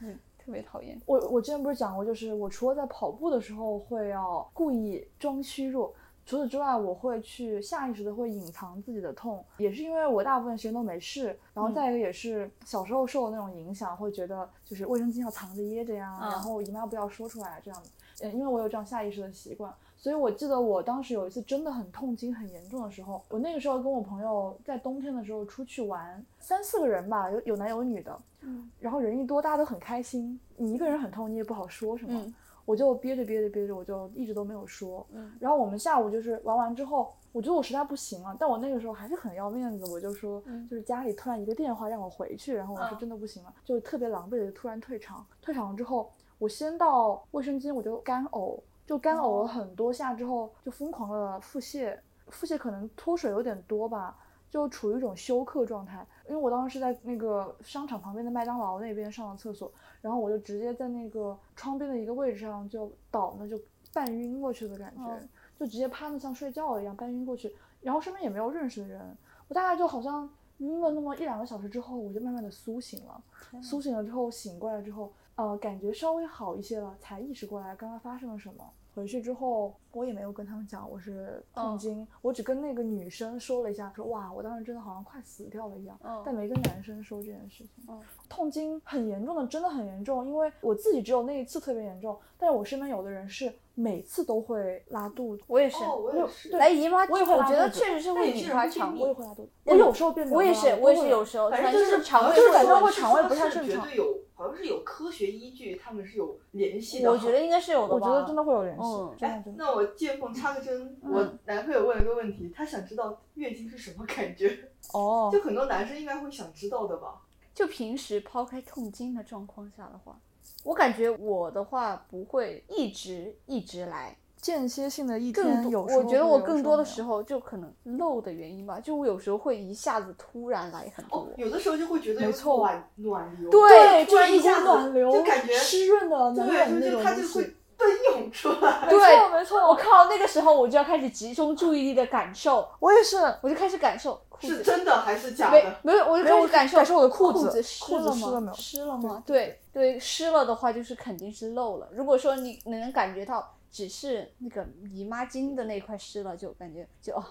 嗯特别讨厌。我我之前不是讲过，就是我除了在跑步的时候会要故意装虚弱，除此之外，我会去下意识的会隐藏自己的痛，也是因为我大部分时间都没事，然后再一个也是小时候受的那种影响，会觉得就是卫生巾要藏着掖着呀，嗯然后姨妈不要说出来这样的，呃，因为我有这样下意识的习惯。所以我记得我当时有一次真的很痛经很严重的时候，我那个时候跟我朋友在冬天的时候出去玩，三四个人吧，有有男有女的，嗯然后人一多，大家都很开心。你一个人很痛，你也不好说什么，嗯我就憋着憋着憋着，我就一直都没有说。嗯然后我们下午就是玩完之后，我觉得我实在不行了，但我那个时候还是很要面子，我就说，嗯就是家里突然一个电话让我回去，然后我说嗯真的不行了，就特别狼狈的突然退场。退场了之后，我先到卫生间，我就干呕，就干呕哦了很多下之后，就疯狂的腹泻，腹泻可能脱水有点多吧。就处于一种休克状态，因为我当时是在那个商场旁边的麦当劳那边上了厕所，然后我就直接在那个窗边的一个位置上就倒那，就半晕过去的感觉，哦就直接趴着像睡觉一样半晕过去，然后身边也没有认识的人，我大概就好像晕了那么一两个小时之后，我就慢慢的苏醒了，苏醒了之后醒过来之后，呃，感觉稍微好一些了，才意识过来刚刚发生了什么。回去之后，我也没有跟他们讲我是痛嗯经，我只跟那个女生说了一下，说哇，我当时真的好像快死掉了一样，嗯但没跟男生说这件事情。嗯痛经很严重的，真的很严重，因为我自己只有那一次特别严重，但是我身边有的人是每次都会拉肚子。我也是，哦，我也是。来姨妈，我也会我觉得确实是会那你是引发肠胃。我也会拉肚子，我有时候便秘，我也是，我也是有时候，反反正正就是肠胃就是感会有觉会肠胃不太正常绝对有，好像是有科学依据，他们是有联系的。我觉得应该是有的吧。我觉得真的会有联系，嗯哎。那我见缝插个针，嗯我男朋友问了个问题，他想知道月经是什么感觉，哦，就很多男生应该会想知道的吧？就平时抛开痛经的状况下的话，我感觉我的话不会一直一直来，间歇性的一更天，多有时候我觉得我更多的时候就可能漏的原因吧，就我有时候会一下子突然来很多。哦，有的时候就会觉得有没错暖暖流，对，突然就一下子暖流，就感觉湿润的能对，量那就就它就种东西 [laughs] 会奔涌出来。[laughs] 对没错没我，靠，那个时候我就要开始集中注意力的感受，我也是，我就开始感受裤是子。真的还是假的？没有，我就开始感受感受我的裤裤子裤子湿了吗？湿了湿了吗？对对，湿了的话就是肯定是漏了。如果说你你能感觉到只是那个姨妈巾的那块湿了，就感觉就哦。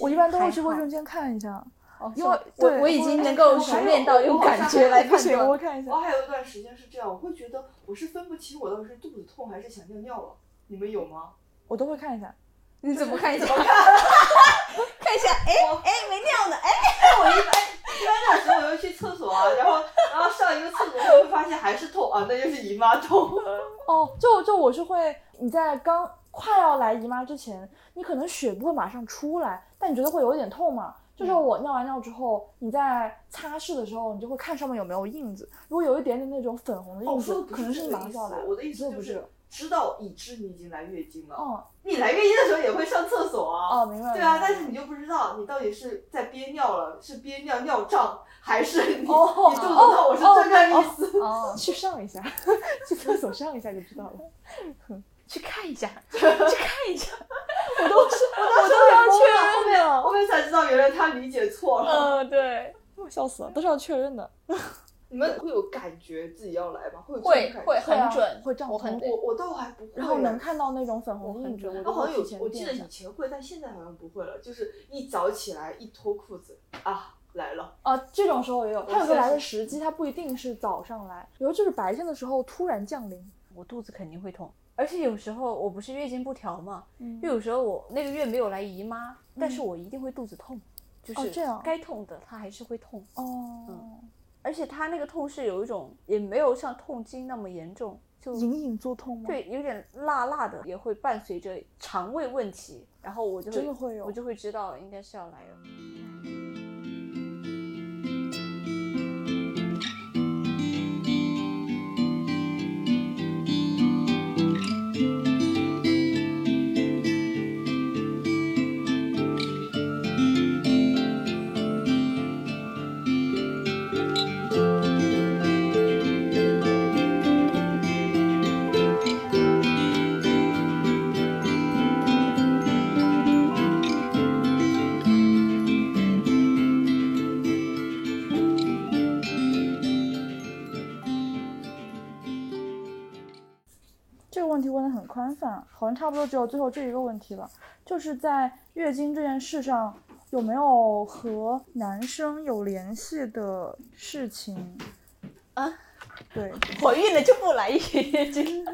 我一般都会去卫生间看一下，哦，因为我我已经能够熟练到用感觉来判断我。会看一下我。还有一段时间是这样，我会觉得我是分不清我到底是肚子痛还是想尿尿了。你们有吗？我都会看一下。你怎么看一下？看？[laughs] 看一下，哎哎，没尿呢，哎，[laughs] 我一般一般那时候我就去厕所啊，然后然后上一个厕所会发现还是痛啊，那就是姨妈痛。[laughs] 哦，就就我是会，你在刚快要来姨妈之前，你可能血不会马上出来，但你觉得会有一点痛嘛？就是嗯我尿完尿之后，你在擦拭的时候，你就会看上面有没有印子，如果有一点点那种粉红的哦，印子，可能是你马上就要来了。我的意思就不是是知道已知你已经来月经了。哦你来月经的时候也会上厕所啊。哦，明白了。对啊，但是你就不知道你到底是在憋尿了，是憋尿尿胀，[laughs] 还是你、哦你肚子痛？我是这个意思。哦，去上一下，去厕所上一下就知道了。[laughs] 去看一下，[laughs] 去看一下。我都是，我都是要后确认的。后面才知道原来他理解错了。嗯，对，我笑死了，都是要确认的。你们会有感觉自己要来吗？会会很准，会胀痛我很。我我倒还不会。然后能看到那种粉红印子，我好像有我记得以前会，但现在好像不会了。就是一早起来一脱裤子啊，来了。啊，这种时候也有，它有个来的时机，它不一定是早上来，有时候就是白天的时候突然降临。我肚子肯定会痛，而且有时候我不是月经不调嘛，嗯就有时候我那个月没有来姨妈，但是我一定会肚子痛，就这样该痛的它还是会痛，哦，而且他那个痛是有一种也没有像痛经那么严重，就隐隐作痛吗？，对有点辣辣的，也会伴随着肠胃问题，然后我就真的会有我就会知道应该是要来了。宽泛，好像差不多只有最后这一个问题了，就是在月经这件事上有没有和男生有联系的事情？啊，对，[laughs] 怀孕了就不来月经，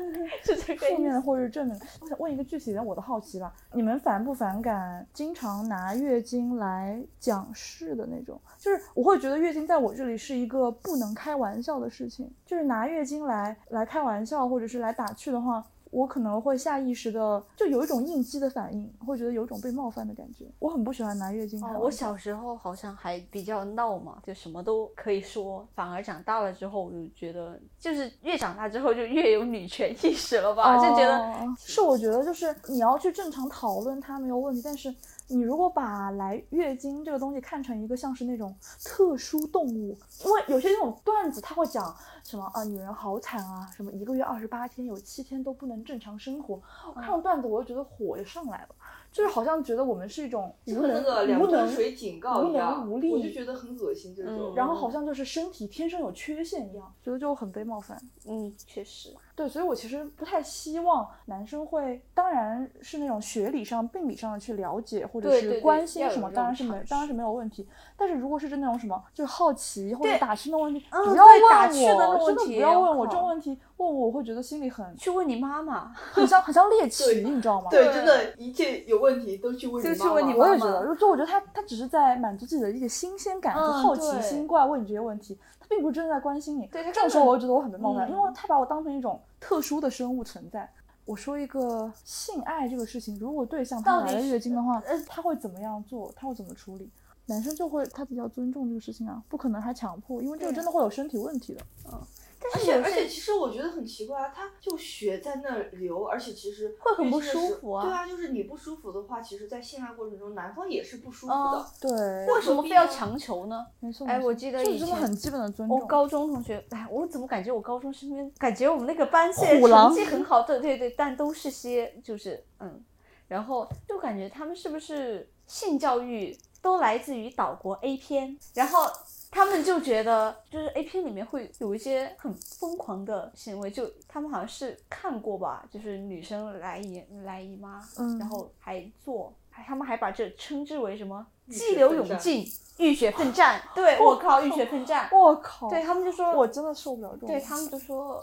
是这个。负面的或者是正面的。我想问一个具体的，我的好奇吧，你们反不反感经常拿月经来讲事的那种？就是我会觉得月经在我这里是一个不能开玩笑的事情，就是拿月经来来开玩笑或者是来打趣的话。我可能会下意识的就有一种应激的反应，会觉得有一种被冒犯的感觉。我很不喜欢拿月经哦，我小时候好像还比较闹嘛，就什么都可以说。反而长大了之后，我就觉得，就是越长大之后就越有女权意识了吧，就觉得哦是我觉得就是你要去正常讨论它没有问题，但是你如果把来月经这个东西看成一个像是那种特殊动物，因为有些那种段子他会讲什么啊女人好惨啊，什么一个月二十八天有七天都不能正常生活，我看到段子我就觉得火就上来了，就是好像觉得我们是一种无能个无能吨水警告无，能无力我就觉得很恶心这种。嗯然后好像就是身体天生有缺陷一样，觉得就很被冒犯。嗯，确实，对，所以我其实不太希望男生会，当然是那种学理上、病理上的去了解或者是关心什么，当然是没，当然是没有问题。但是如果是真那种什么，就是好奇或者打趣那种问题，嗯不要问我，真的种问题不要问我这种问题，问我我会觉得心里很去问你妈妈，[laughs] 很像很像猎奇，你知道吗？对，真的，一切有问题都去问你妈妈。就去问你妈妈我也觉得，就我觉得他他只是在满足自己的一个新鲜感和嗯好奇心过来问你这些问题，他并不是真的在关心你。对他这种时候我就觉得我很被冒犯，嗯因为他把我当成一种特殊的生物存在。我说一个性爱这个事情，如果对象他来了月经的话，他会怎么样做？他会怎么处理？男生就会他比较尊重这个事情啊，不可能还强迫，因为这个真的会有身体问题的。而且但是有些而且其实我觉得很奇怪啊，它就血在那儿流，而且其实会很不舒服啊对啊，就是你不舒服的话，其实，在性爱过程中，男方也是不舒服嗯的。对，为什么非要强求呢？没错。哎我记得以前很基本的尊重。我高中同学，哎，我怎么感觉我高中身边，感觉我们那个班虽然虎狼成绩很好，对对对，但都是些就是嗯，然后就感觉他们是不是性教育都来自于岛国 A 片，然后他们就觉得就是 A 片里面会有一些很疯狂的行为，就他们好像是看过吧，就是女生来姨来姨妈，嗯然后还做，还他们还把这称之为什么激流勇进、浴血奋战，对我靠，浴血奋战。我靠！对他们就说，我真的受不了这种。对他们就说，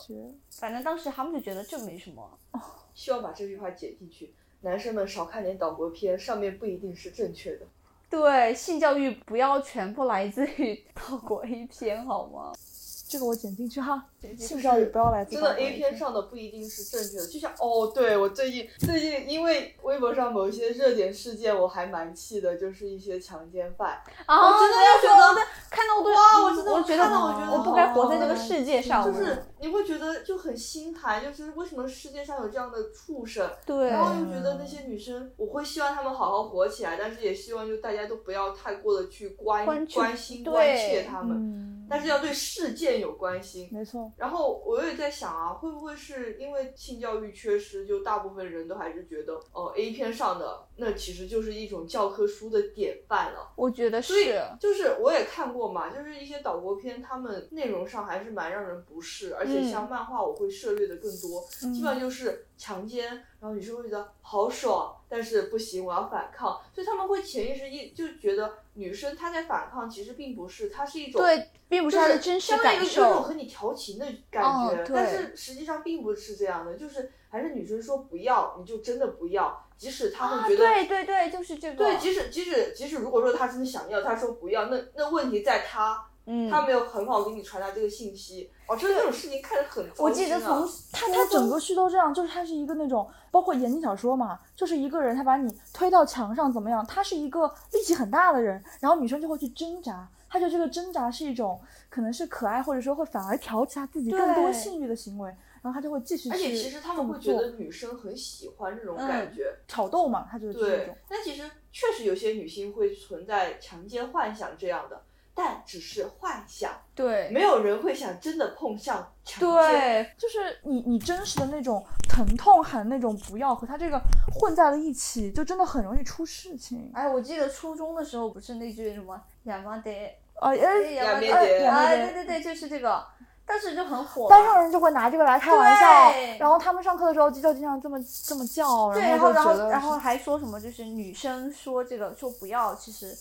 反正当时他们就觉得这没什么。需要把这句话剪进去。男生们少看点岛国片，上面不一定是正确的。对，性教育不要全部来自于 [laughs] 岛国一篇，好吗？这个我剪进去哈。进性教育不要来自真的 A 片上的不一定是正确的，就像哦，对我最近最近因为微博上某一些热点事件，我还蛮气的，就是一些强奸犯，啊我真的要觉得看到我都哇我真的我觉得看到我觉得我不该活在这个世界上。就是你会觉得就很心寒，就是为什么世界上有这样的畜生？对，然后又觉得那些女生，我会希望她们好好活起来，但是也希望就大家都不要太过的去关关关心关切她们，嗯，但是要对事件有关心。没错。然后我也在想啊，会不会是因为性教育缺失，就大部分人都还是觉得，哦、a 片上的那其实就是一种教科书的典范了。我觉得所以是，就是我也看过嘛，就是一些岛国片，他们内容上还是蛮让人不适，而且嗯像漫画我会涉猎的更多，基本上就是强奸，然后女生会觉得好爽，但是不行，我要反抗，所以他们会潜意识一就觉得女生她在反抗，其实并不是，她是一种对，并不就是她的真实感相当于有一种。和你调情的感觉，哦但是实际上并不是这样的，就是还是女生说不要，你就真的不要，即使她啊，会觉得。对对对，就是这个。对，即使即使即使如果说她真的想要，她说不要，那那问题在她，嗯，他没有很好给你传达这个信息。哦，就是这种事情看着很糟我记得从他他整个剧都这样，就是他是一个那种，包括言情小说嘛，就是一个人他把你推到墙上怎么样，他是一个力气很大的人，然后女生就会去挣扎，他觉得这个挣扎是一种可能是可爱，或者说会反而挑起他自己更多性欲的行为，然后他就会继续而且其实他们会觉得女生很喜欢这种嗯感觉。挑逗嘛，他就是这种，但其实确实有些女性会存在强奸幻想这样的，但只是幻想，对没有人会想真的碰上强奸。对就是你你真实的那种疼痛喊那种不要和他这个混在了一起，就真的很容易出事情。哎，我记得初中的时候不是那句什么“亚麻得呃，哎，亚美亚麻得”，得哎，对对对，就是这个，但是就很火。班上人就会拿这个来开玩笑，然后他们上课的时候就经常这么这么叫，对，然后然后后就觉得然后还说什么，就是女生说这个说不要，其实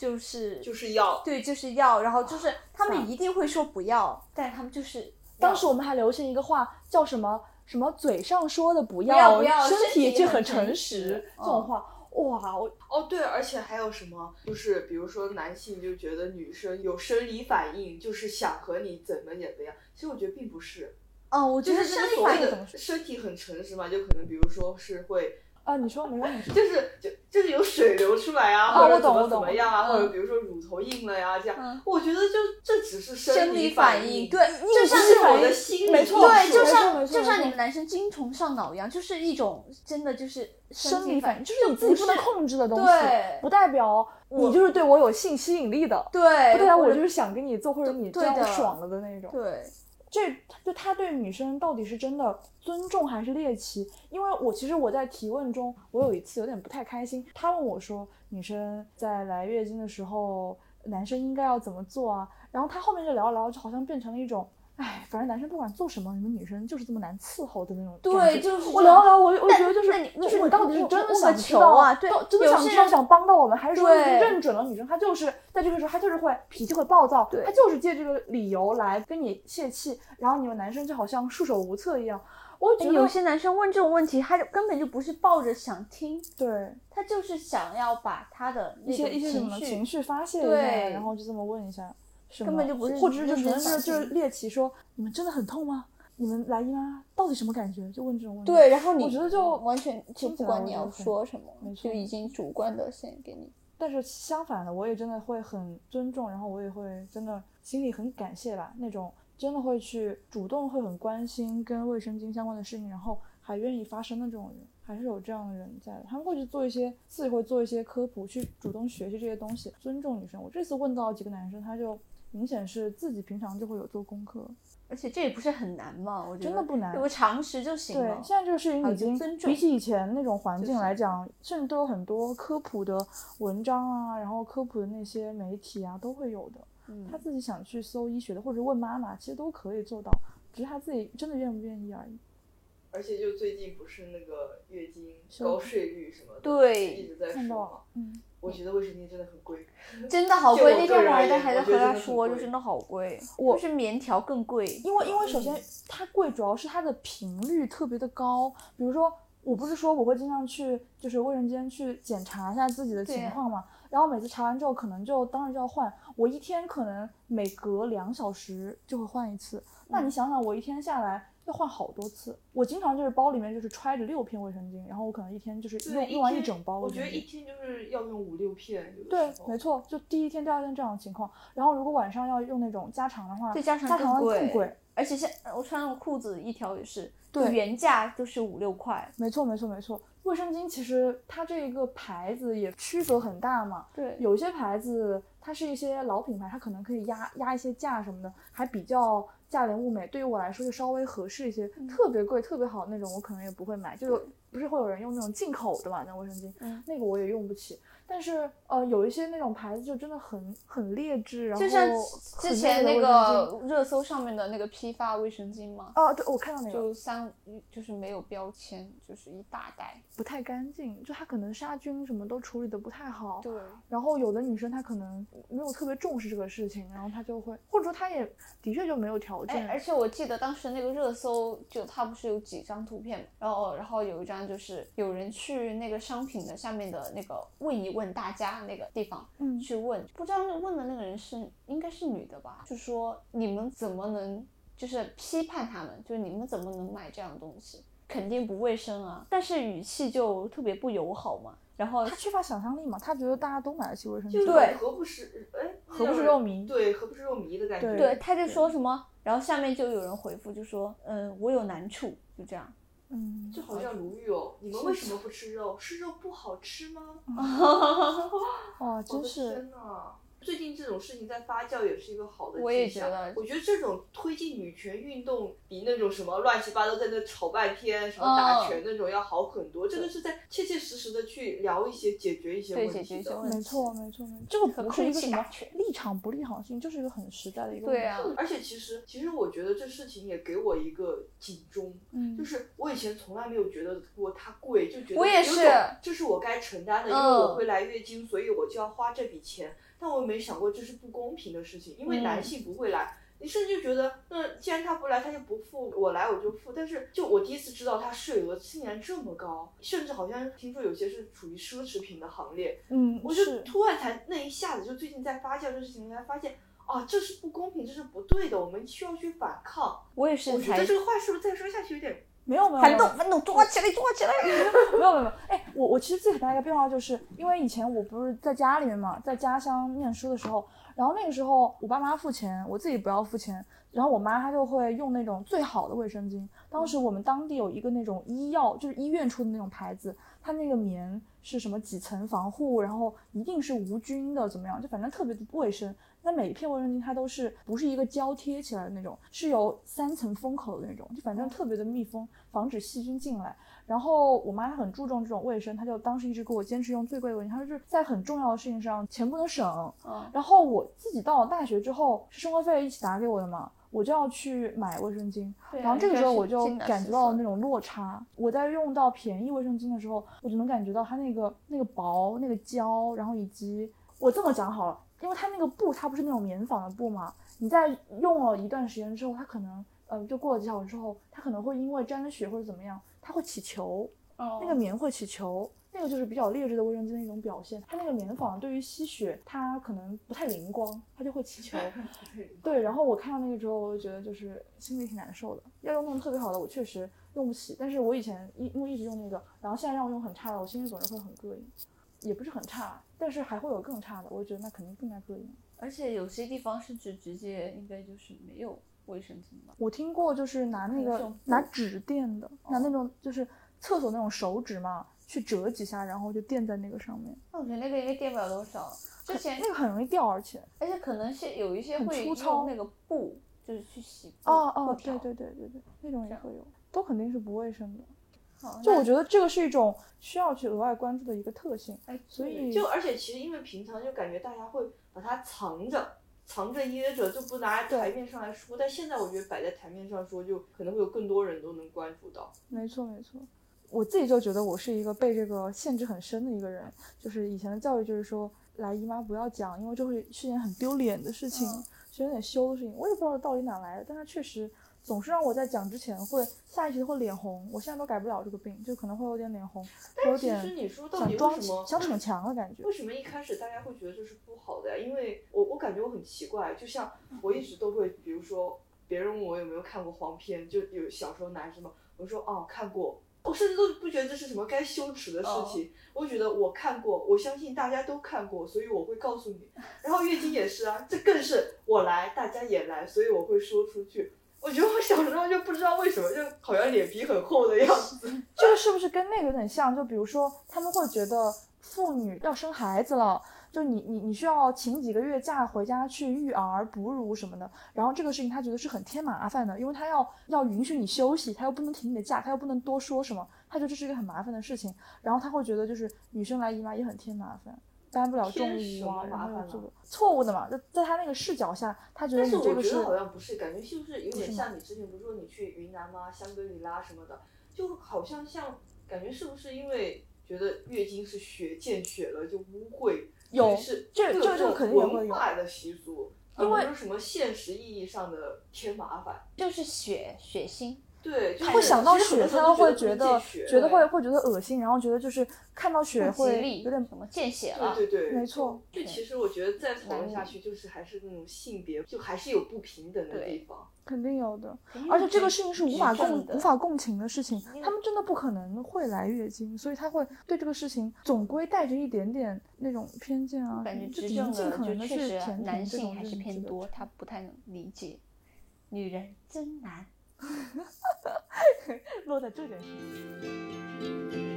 就是就是要对，就是要，然后就是他们一定会说不要，但是他们就是当时我们还流行一个话叫什么什么嘴上说的不要不要身身体却很很诚诚实这种嗯话，哇，我哦，对，而且还有什么？就是比如说男性就觉得女生有生理反应，就是想和你怎么怎么样。其实我觉得并不是，哦，我觉就是得生理反应这个所谓的身体很诚实嘛，就可能比如说是会，啊，你说没关系，就是就就是有水流出来啊，哦或者怎么我懂我懂怎么样啊，嗯或者比如说乳头硬了呀、这样。嗯我觉得就这只是生理理反应，对，就像是我的心理没错对，就像就像你们男生精虫上脑一样，就是一种真的就是生理反应，就是你自己不能控制的东西，不代表你就是对我有性吸引力的，对，不代表我就是想跟你做，或者你这样对我爽了的那种。对，这就他对女生到底是真的尊重还是猎奇？因为我其实我在提问中，我有一次有点不太开心，他问我说，女生在来月经的时候，男生应该要怎么做啊？然后他后面就聊着聊着，就好像变成了一种。哎，反正男生不管做什么，你们女生就是这么难伺候的那种。对就是我聊聊，我我觉得就是就是你到底是真的想知道啊对到真的想知道想帮到我们，还是说认准了女生，她就是在这个时候她就是会脾气会暴躁，对她就是借这个理由来跟你泄气，然后你们男生就好像束手无策一样。我觉得有些男生问这种问题，他就根本就不是抱着想听，对他就是想要把他的一些一些什么情绪发泄一下，对然后就这么问一下，根本就不是或者是就认真想纯粹就是猎奇说你们真的很痛吗？你们来姨妈到底什么感觉？就问这种问题。对，然后你我觉得就完全不管你要说什么就已经主观的先给你。但是相反的，我也真的会很尊重，然后我也会真的心里很感谢吧，那种真的会去主动会很关心跟卫生巾相关的事情，然后还愿意发声的这种人，还是有这样的人在的。他们会去做一些自己会做一些科普，去主动学习这些东西，尊重女生。我这次问到几个男生，他就明显是自己平常就会有做功课，而且这也不是很难嘛，我觉得真的不难有个常识就行对，。现在这个事情已经比起以前那种环境就是来讲，甚至都有很多科普的文章啊，然后科普的那些媒体啊都会有的。嗯他自己想去搜医学的，或者问妈妈，其实都可以做到，只是他自己真的愿不愿意而已。而且就最近不是那个月经是高税率什么的，对一直在说嘛。嗯，我觉得卫生巾真的很贵，[laughs] 真的好贵。那天我还还在和他说，就真的好贵，我就是棉条更贵。因为因为首先它贵，主要是它的频率特别的高。比如说，我不是说我会经常去就是卫生间去检查一下自己的情况嘛，然后每次查完之后，可能就当时就要换。我一天可能每隔两小时就会换一次，那你想想，我一天下来。要换好多次，我经常就是包里面就是揣着六片卫生巾，然后我可能一天就是用用完一整包。我觉得一天就是要用五六片，有的对时，候没错，就第一天、第二天这样的情况。然后如果晚上要用那种加长的话，对加长更贵的更贵。而且现我穿那种裤子一条也是，对原价就是五六块。没错，没错，没错。卫生巾其实它这一个牌子也区隔很大嘛，对有些牌子它是一些老品牌，它可能可以压压一些价什么的，还比较价廉物美。对于我来说就稍微合适一些，特别贵、特别好那种我可能也不会买。就不是会有人用那种进口的嘛，那卫生巾，嗯那个我也用不起。但是呃，有一些那种牌子就真的很很劣质，然后就像之前那那个热搜上面的那个批发卫生巾嘛，哦，对，我看到那个就三就是没有标签，就是一大袋。不太干净，就它可能杀菌什么都处理的不太好。对，然后有的女生她可能没有特别重视这个事情，然后她就会，或者说她也的确就没有条哎，件。而且我记得当时那个热搜，就它不是有几张图片嘛，然后然后有一张就是有人去那个商品的下面的那个问一问大家那个地方，嗯。去问，不知道那问的那个人是应该是女的吧，就说你们怎么能就是批判他们，就是你们怎么能买这样的东西，肯定不卫生啊，但是语气就特别不友好嘛，然后他缺乏想象力嘛，他觉得大家都买得起卫生就是巾。对。何不是哎，何不是肉糜？对，何不是肉糜的感觉。对对，他就说什么，然后下面就有人回复就说，嗯，我有难处，就这样。嗯，就好像鲈鱼哦，你们为什么不吃肉？是肉不好吃吗？哇，[laughs] 我的真是天呐！最近这种事情在发酵，也是一个好的迹象。我也觉得我觉得这种推进女权运动比那种什么乱七八糟在那吵半天、什么打拳那种要好很多。这个是在切切实实的去聊一些、解决一些问题的。解决一些问题没错，没错，没错。这个不是一个什么立场不立场性，就是一个很实在的一个。对啊，而且其实，其实我觉得这事情也给我一个警钟，嗯，就是我以前从来没有觉得过它贵，就觉得我也是这是我该承担的，因为嗯我会来月经，所以我就要花这笔钱。但我没想过这是不公平的事情，因为嗯男性不会来。你甚至就觉得，那既然他不来，他就不付，我来我就付。但是，就我第一次知道他税额竟然这么高，甚至好像听说有些是处于奢侈品的行列。嗯，我就突然才那一下子，就最近在发酵这事情，才发现啊，这是不公平，这是不对的，我们需要去反抗。我也是我觉得这个话是不是再说下去有点没有没有反动反动，抓起来 [laughs] 抓起来。没有没有没有，哎，我我其实最很大一个变化就是，因为以前我不是在家里面嘛，在家乡念书的时候，然后那个时候我爸妈付钱，我自己不要付钱，然后我妈她就会用那种最好的卫生巾。当时我们当地有一个那种医药，就是医院出的那种牌子，它那个棉是什么几层防护，然后一定是无菌的，怎么样？就反正特别的卫生。那每一片卫生巾它都是不是一个胶贴起来的那种，是有三层封口的那种，就反正特别的密封，防止细菌进来。然后我妈她很注重这种卫生，她就当时一直给我坚持用最贵的卫生巾，她就是在很重要的事情上钱不能省。嗯，然后我自己到了大学之后，是生活费一起打给我的嘛，我就要去买卫生巾。然后这个时候我就感觉到了那种落差。我在用到便宜卫生巾的时候，我就能感觉到它那个那个薄、那个胶，然后以及我这么讲好了，因为它那个布它不是那种棉纺的布嘛，你在用了一段时间之后，它可能呃就过了几小时之后，它可能会因为沾了血或者怎么样，它会起球。哦那个棉会起球，那个就是比较劣质的卫生巾的一种表现。它那个棉纺对于吸血，它可能不太灵光，它就会起球。[laughs] 对，然后我看到那个之后，我就觉得就是心里挺难受的。要用那种特别好的，我确实用不起。但是我以前一因为一直用那个，然后现在让我用很差的，我心里总是会很膈应。也不是很差，但是还会有更差的，我觉得那肯定更加膈应。而且有些地方甚至直接应该就是没有卫生巾吧？我听过，就是拿那个拿纸垫的，拿那种就是厕所那种手纸嘛，去折几下，然后就垫在那个上面。那我觉得那个应该垫不了多少。之前那个很容易掉，而且而且可能是有一些很会粗糙用那个布，就是去洗哦哦，对对对对对，那种也会有，都肯定是不卫生的。好就我觉得这个是一种需要去额外关注的一个特性，哎，所以就而且其实因为平常就感觉大家会把它藏着。藏着掖着就不拿台面上来说，但现在我觉得摆在台面上说，就可能会有更多人都能关注到。没错没错。我自己就觉得我是一个被这个限制很深的一个人，就是以前的教育就是说来姨妈不要讲，因为这会是一件很丢脸的事情，嗯是有点羞的事情。我也不知道到底哪来的，但它确实总是让我在讲之前会下意识地会脸红。我现在都改不了这个病，就可能会有点脸红，会有但其实点你说到底为想装什么想逞强的感觉。[laughs] 为什么一开始大家会觉得这是不好的呀？因为我我感觉我很奇怪，就像我一直都会，比如说别人问我有没有看过黄片，就有小时候男生嘛，我说哦看过，我甚至都不觉得这是什么该羞耻的事情，我觉得我看过，我相信大家都看过，所以我会告诉你。然后月经也是啊，这更是我来，大家也来，所以我会说出去。我觉得我小时候就不知道为什么，就好像脸皮很厚的样子。这 [laughs] 个是不是跟那个有点像？就比如说，他们会觉得妇女要生孩子了，就你你你需要请几个月假回家去育儿、哺乳什么的，然后这个事情他觉得是很添麻烦的，因为他要要允许你休息，他又不能停你的假，他又不能多说什么，他觉得这是一个很麻烦的事情，然后他会觉得就是女生来姨妈也很添麻烦。担不了重物啊，然麻烦呢后又这个错误的嘛，就在他那个视角下，他觉得但是我觉你这个是得好像不是，感觉是不是有点像你之前不是说你去云南吗？香格里拉什么的，就好像像感觉是不是因为觉得月经是血见血了就污秽，有是这这这肯定也会有文化的习俗，因为而不是什么现实意义上的添麻烦。就是血血腥，对，他会想到血，他又会觉得觉得会会觉得恶心，然后觉得就是看到血会，有点什么见血了，对对对，没错就其实我觉得再讨论下去，就是还是那种性别，就还是有不平等的地方。肯定有的，而且这个事情是无法共无法共情的事情他们真的不可能会来月经，所以他会对这个事情总归带着一点点那种偏见啊，感觉就执政的尽可能的就确实去填男性还是。偏多，他不太能理解，女人真难。[laughs] 落在这件事情。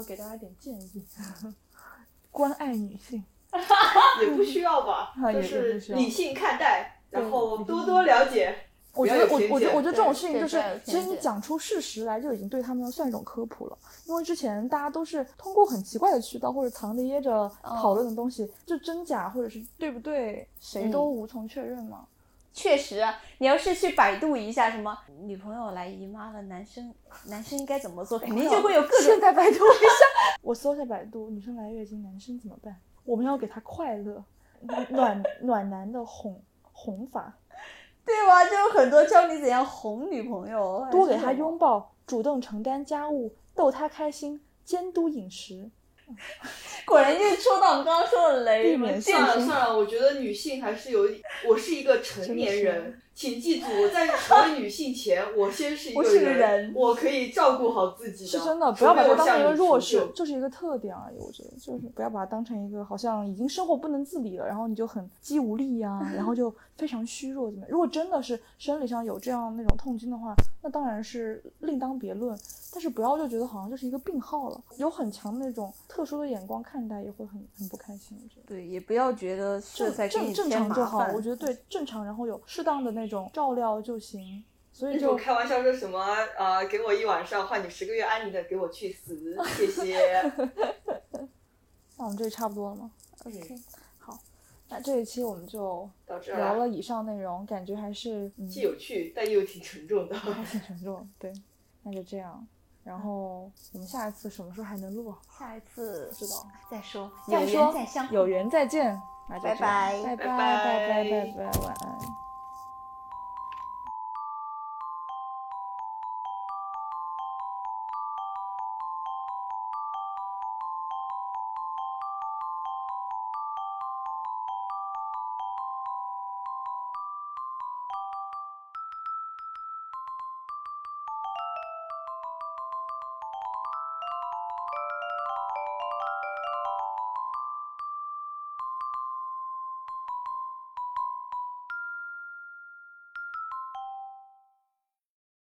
要给大家点建议？[laughs] 关爱女性，也不需要吧 [laughs] 就是理性看待，然后多多了解。我觉得我我觉得我觉得这种事情就是其实你讲出事实来就已经对他们算一种科普了。因为之前大家都是通过很奇怪的渠道或者藏着掖着讨论的东西，就真假或者是对不对，谁都无从确认嘛。确实啊，你要是去百度一下什么女朋友来姨妈了，男生男生应该怎么做，肯定就会有各种现在百度 [laughs] 一下，我搜一下百度，女生来月经，男生怎么办？我们要给她快乐，暖暖男的哄哄法，对吧？就有很多教你怎样哄女朋友，多给她拥抱，主动承担家务，逗她开心，监督饮食。[laughs] 果然就是说到我们刚刚说的雷，避免算了算了，我觉得女性还是有一，我是一个成年人，请记住，在成为女性前，我先是一我是个人，我可以照顾好自己是真的，不要把它当成一个弱势救，就是一个特点而已。我觉得，就是不要把它当成一个好像已经生活不能自理了，然后你就很肌无力呀、然后就 [laughs] 非常虚弱怎么样？如果真的是生理上有这样那种痛经的话，那当然是另当别论。但是不要就觉得好像就是一个病号了，有很强的那种特殊的眼光看待，也会很很不开心。我觉得。对，也不要觉得这正正正你添麻常就好，烦我觉得对正常，然后有适当的那照料就行所以就开玩笑说什么呃给我一晚上换你十个月安宁的给我去死谢谢那我们这里差不多了吗 [laughs] ok 好那这一期我们就到这儿聊了以上内容感觉还是嗯既有趣但又挺沉重的 [laughs] 还挺沉重 [laughs] 对那就这样然后我们下一次什么时候还能录下一次知道再说再说有缘再见拜拜。拜拜拜拜拜拜晚安。